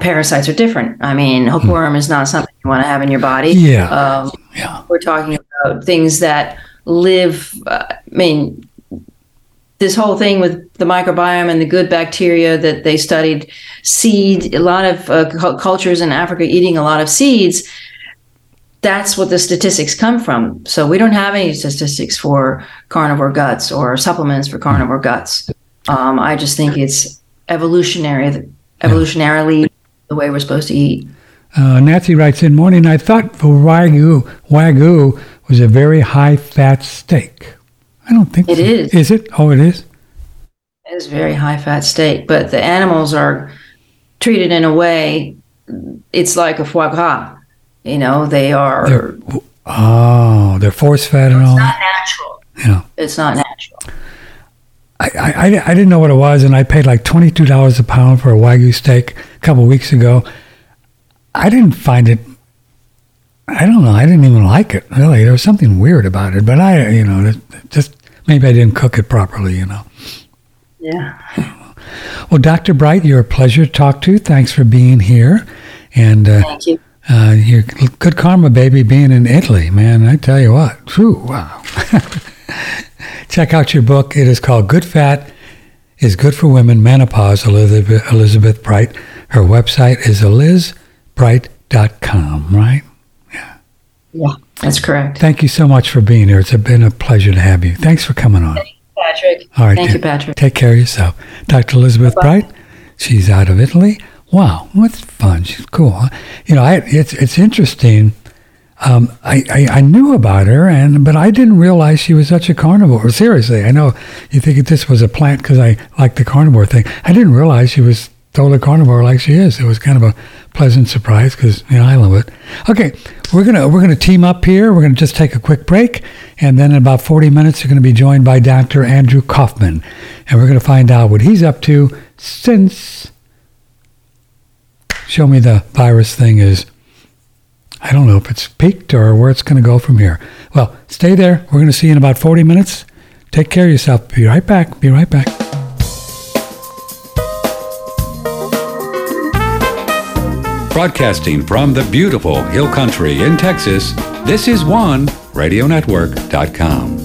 [SPEAKER 1] parasites are different. I mean, hookworm is not something you want to have in your body.
[SPEAKER 2] Yeah.
[SPEAKER 1] Um,
[SPEAKER 2] Yeah.
[SPEAKER 1] we're talking about things that live. Uh, I mean, this whole thing with the microbiome and the good bacteria that they studied, seed, a lot of uh, cultures in Africa eating a lot of seeds. That's what the statistics come from. So we don't have any statistics for carnivore guts or supplements for carnivore guts. Um, I just think it's evolutionary, evolutionarily the way we're supposed to eat.
[SPEAKER 2] Uh, Nancy writes in morning. I thought the wagyu wagyu was a very high fat steak. I don't think
[SPEAKER 1] it
[SPEAKER 2] so.
[SPEAKER 1] is.
[SPEAKER 2] Is it? Oh, it is.
[SPEAKER 1] It is very high fat steak, but the animals are treated in a way. It's like a foie gras. You know, they are.
[SPEAKER 2] They're, oh, they're force fed and all.
[SPEAKER 1] It's not natural.
[SPEAKER 2] Yeah.
[SPEAKER 1] It's not natural.
[SPEAKER 2] I, I, I didn't know what it was, and I paid like $22 a pound for a Wagyu steak a couple weeks ago. I didn't find it, I don't know, I didn't even like it, really. There was something weird about it, but I, you know, just maybe I didn't cook it properly, you know.
[SPEAKER 1] Yeah.
[SPEAKER 2] Well, Dr. Bright, you're a pleasure to talk to. Thanks for being here. And
[SPEAKER 1] uh, thank you.
[SPEAKER 2] Uh, you're good karma, baby, being in Italy, man. I tell you what. Whew, wow. Check out your book. It is called Good Fat is Good for Women Menopause, Elizabeth, Elizabeth Bright. Her website is elizbright.com, right?
[SPEAKER 1] Yeah. Yeah, that's correct.
[SPEAKER 2] Thank you so much for being here. It's been a pleasure to have you. Thanks for coming on.
[SPEAKER 1] Thank you, Patrick.
[SPEAKER 2] All right.
[SPEAKER 1] Thank
[SPEAKER 2] t-
[SPEAKER 1] you, Patrick.
[SPEAKER 2] Take care of yourself. Dr. Elizabeth Bye-bye. Bright, she's out of Italy. Wow, what's fun. She's cool. You know, I, it's, it's interesting um, I, I, I, knew about her, and but I didn't realize she was such a carnivore. Seriously, I know you think this was a plant because I like the carnivore thing. I didn't realize she was totally carnivore like she is. It was kind of a pleasant surprise because you know I love it. Okay, we're gonna we're gonna team up here. We're gonna just take a quick break, and then in about forty minutes, you're gonna be joined by Dr. Andrew Kaufman, and we're gonna find out what he's up to since. Show me the virus thing is I don't know if it's peaked or where it's going to go from here. Well, stay there. We're going to see you in about 40 minutes. Take care of yourself. Be right back. Be right back.
[SPEAKER 3] Broadcasting from the beautiful Hill Country in Texas, this is one radionetwork.com.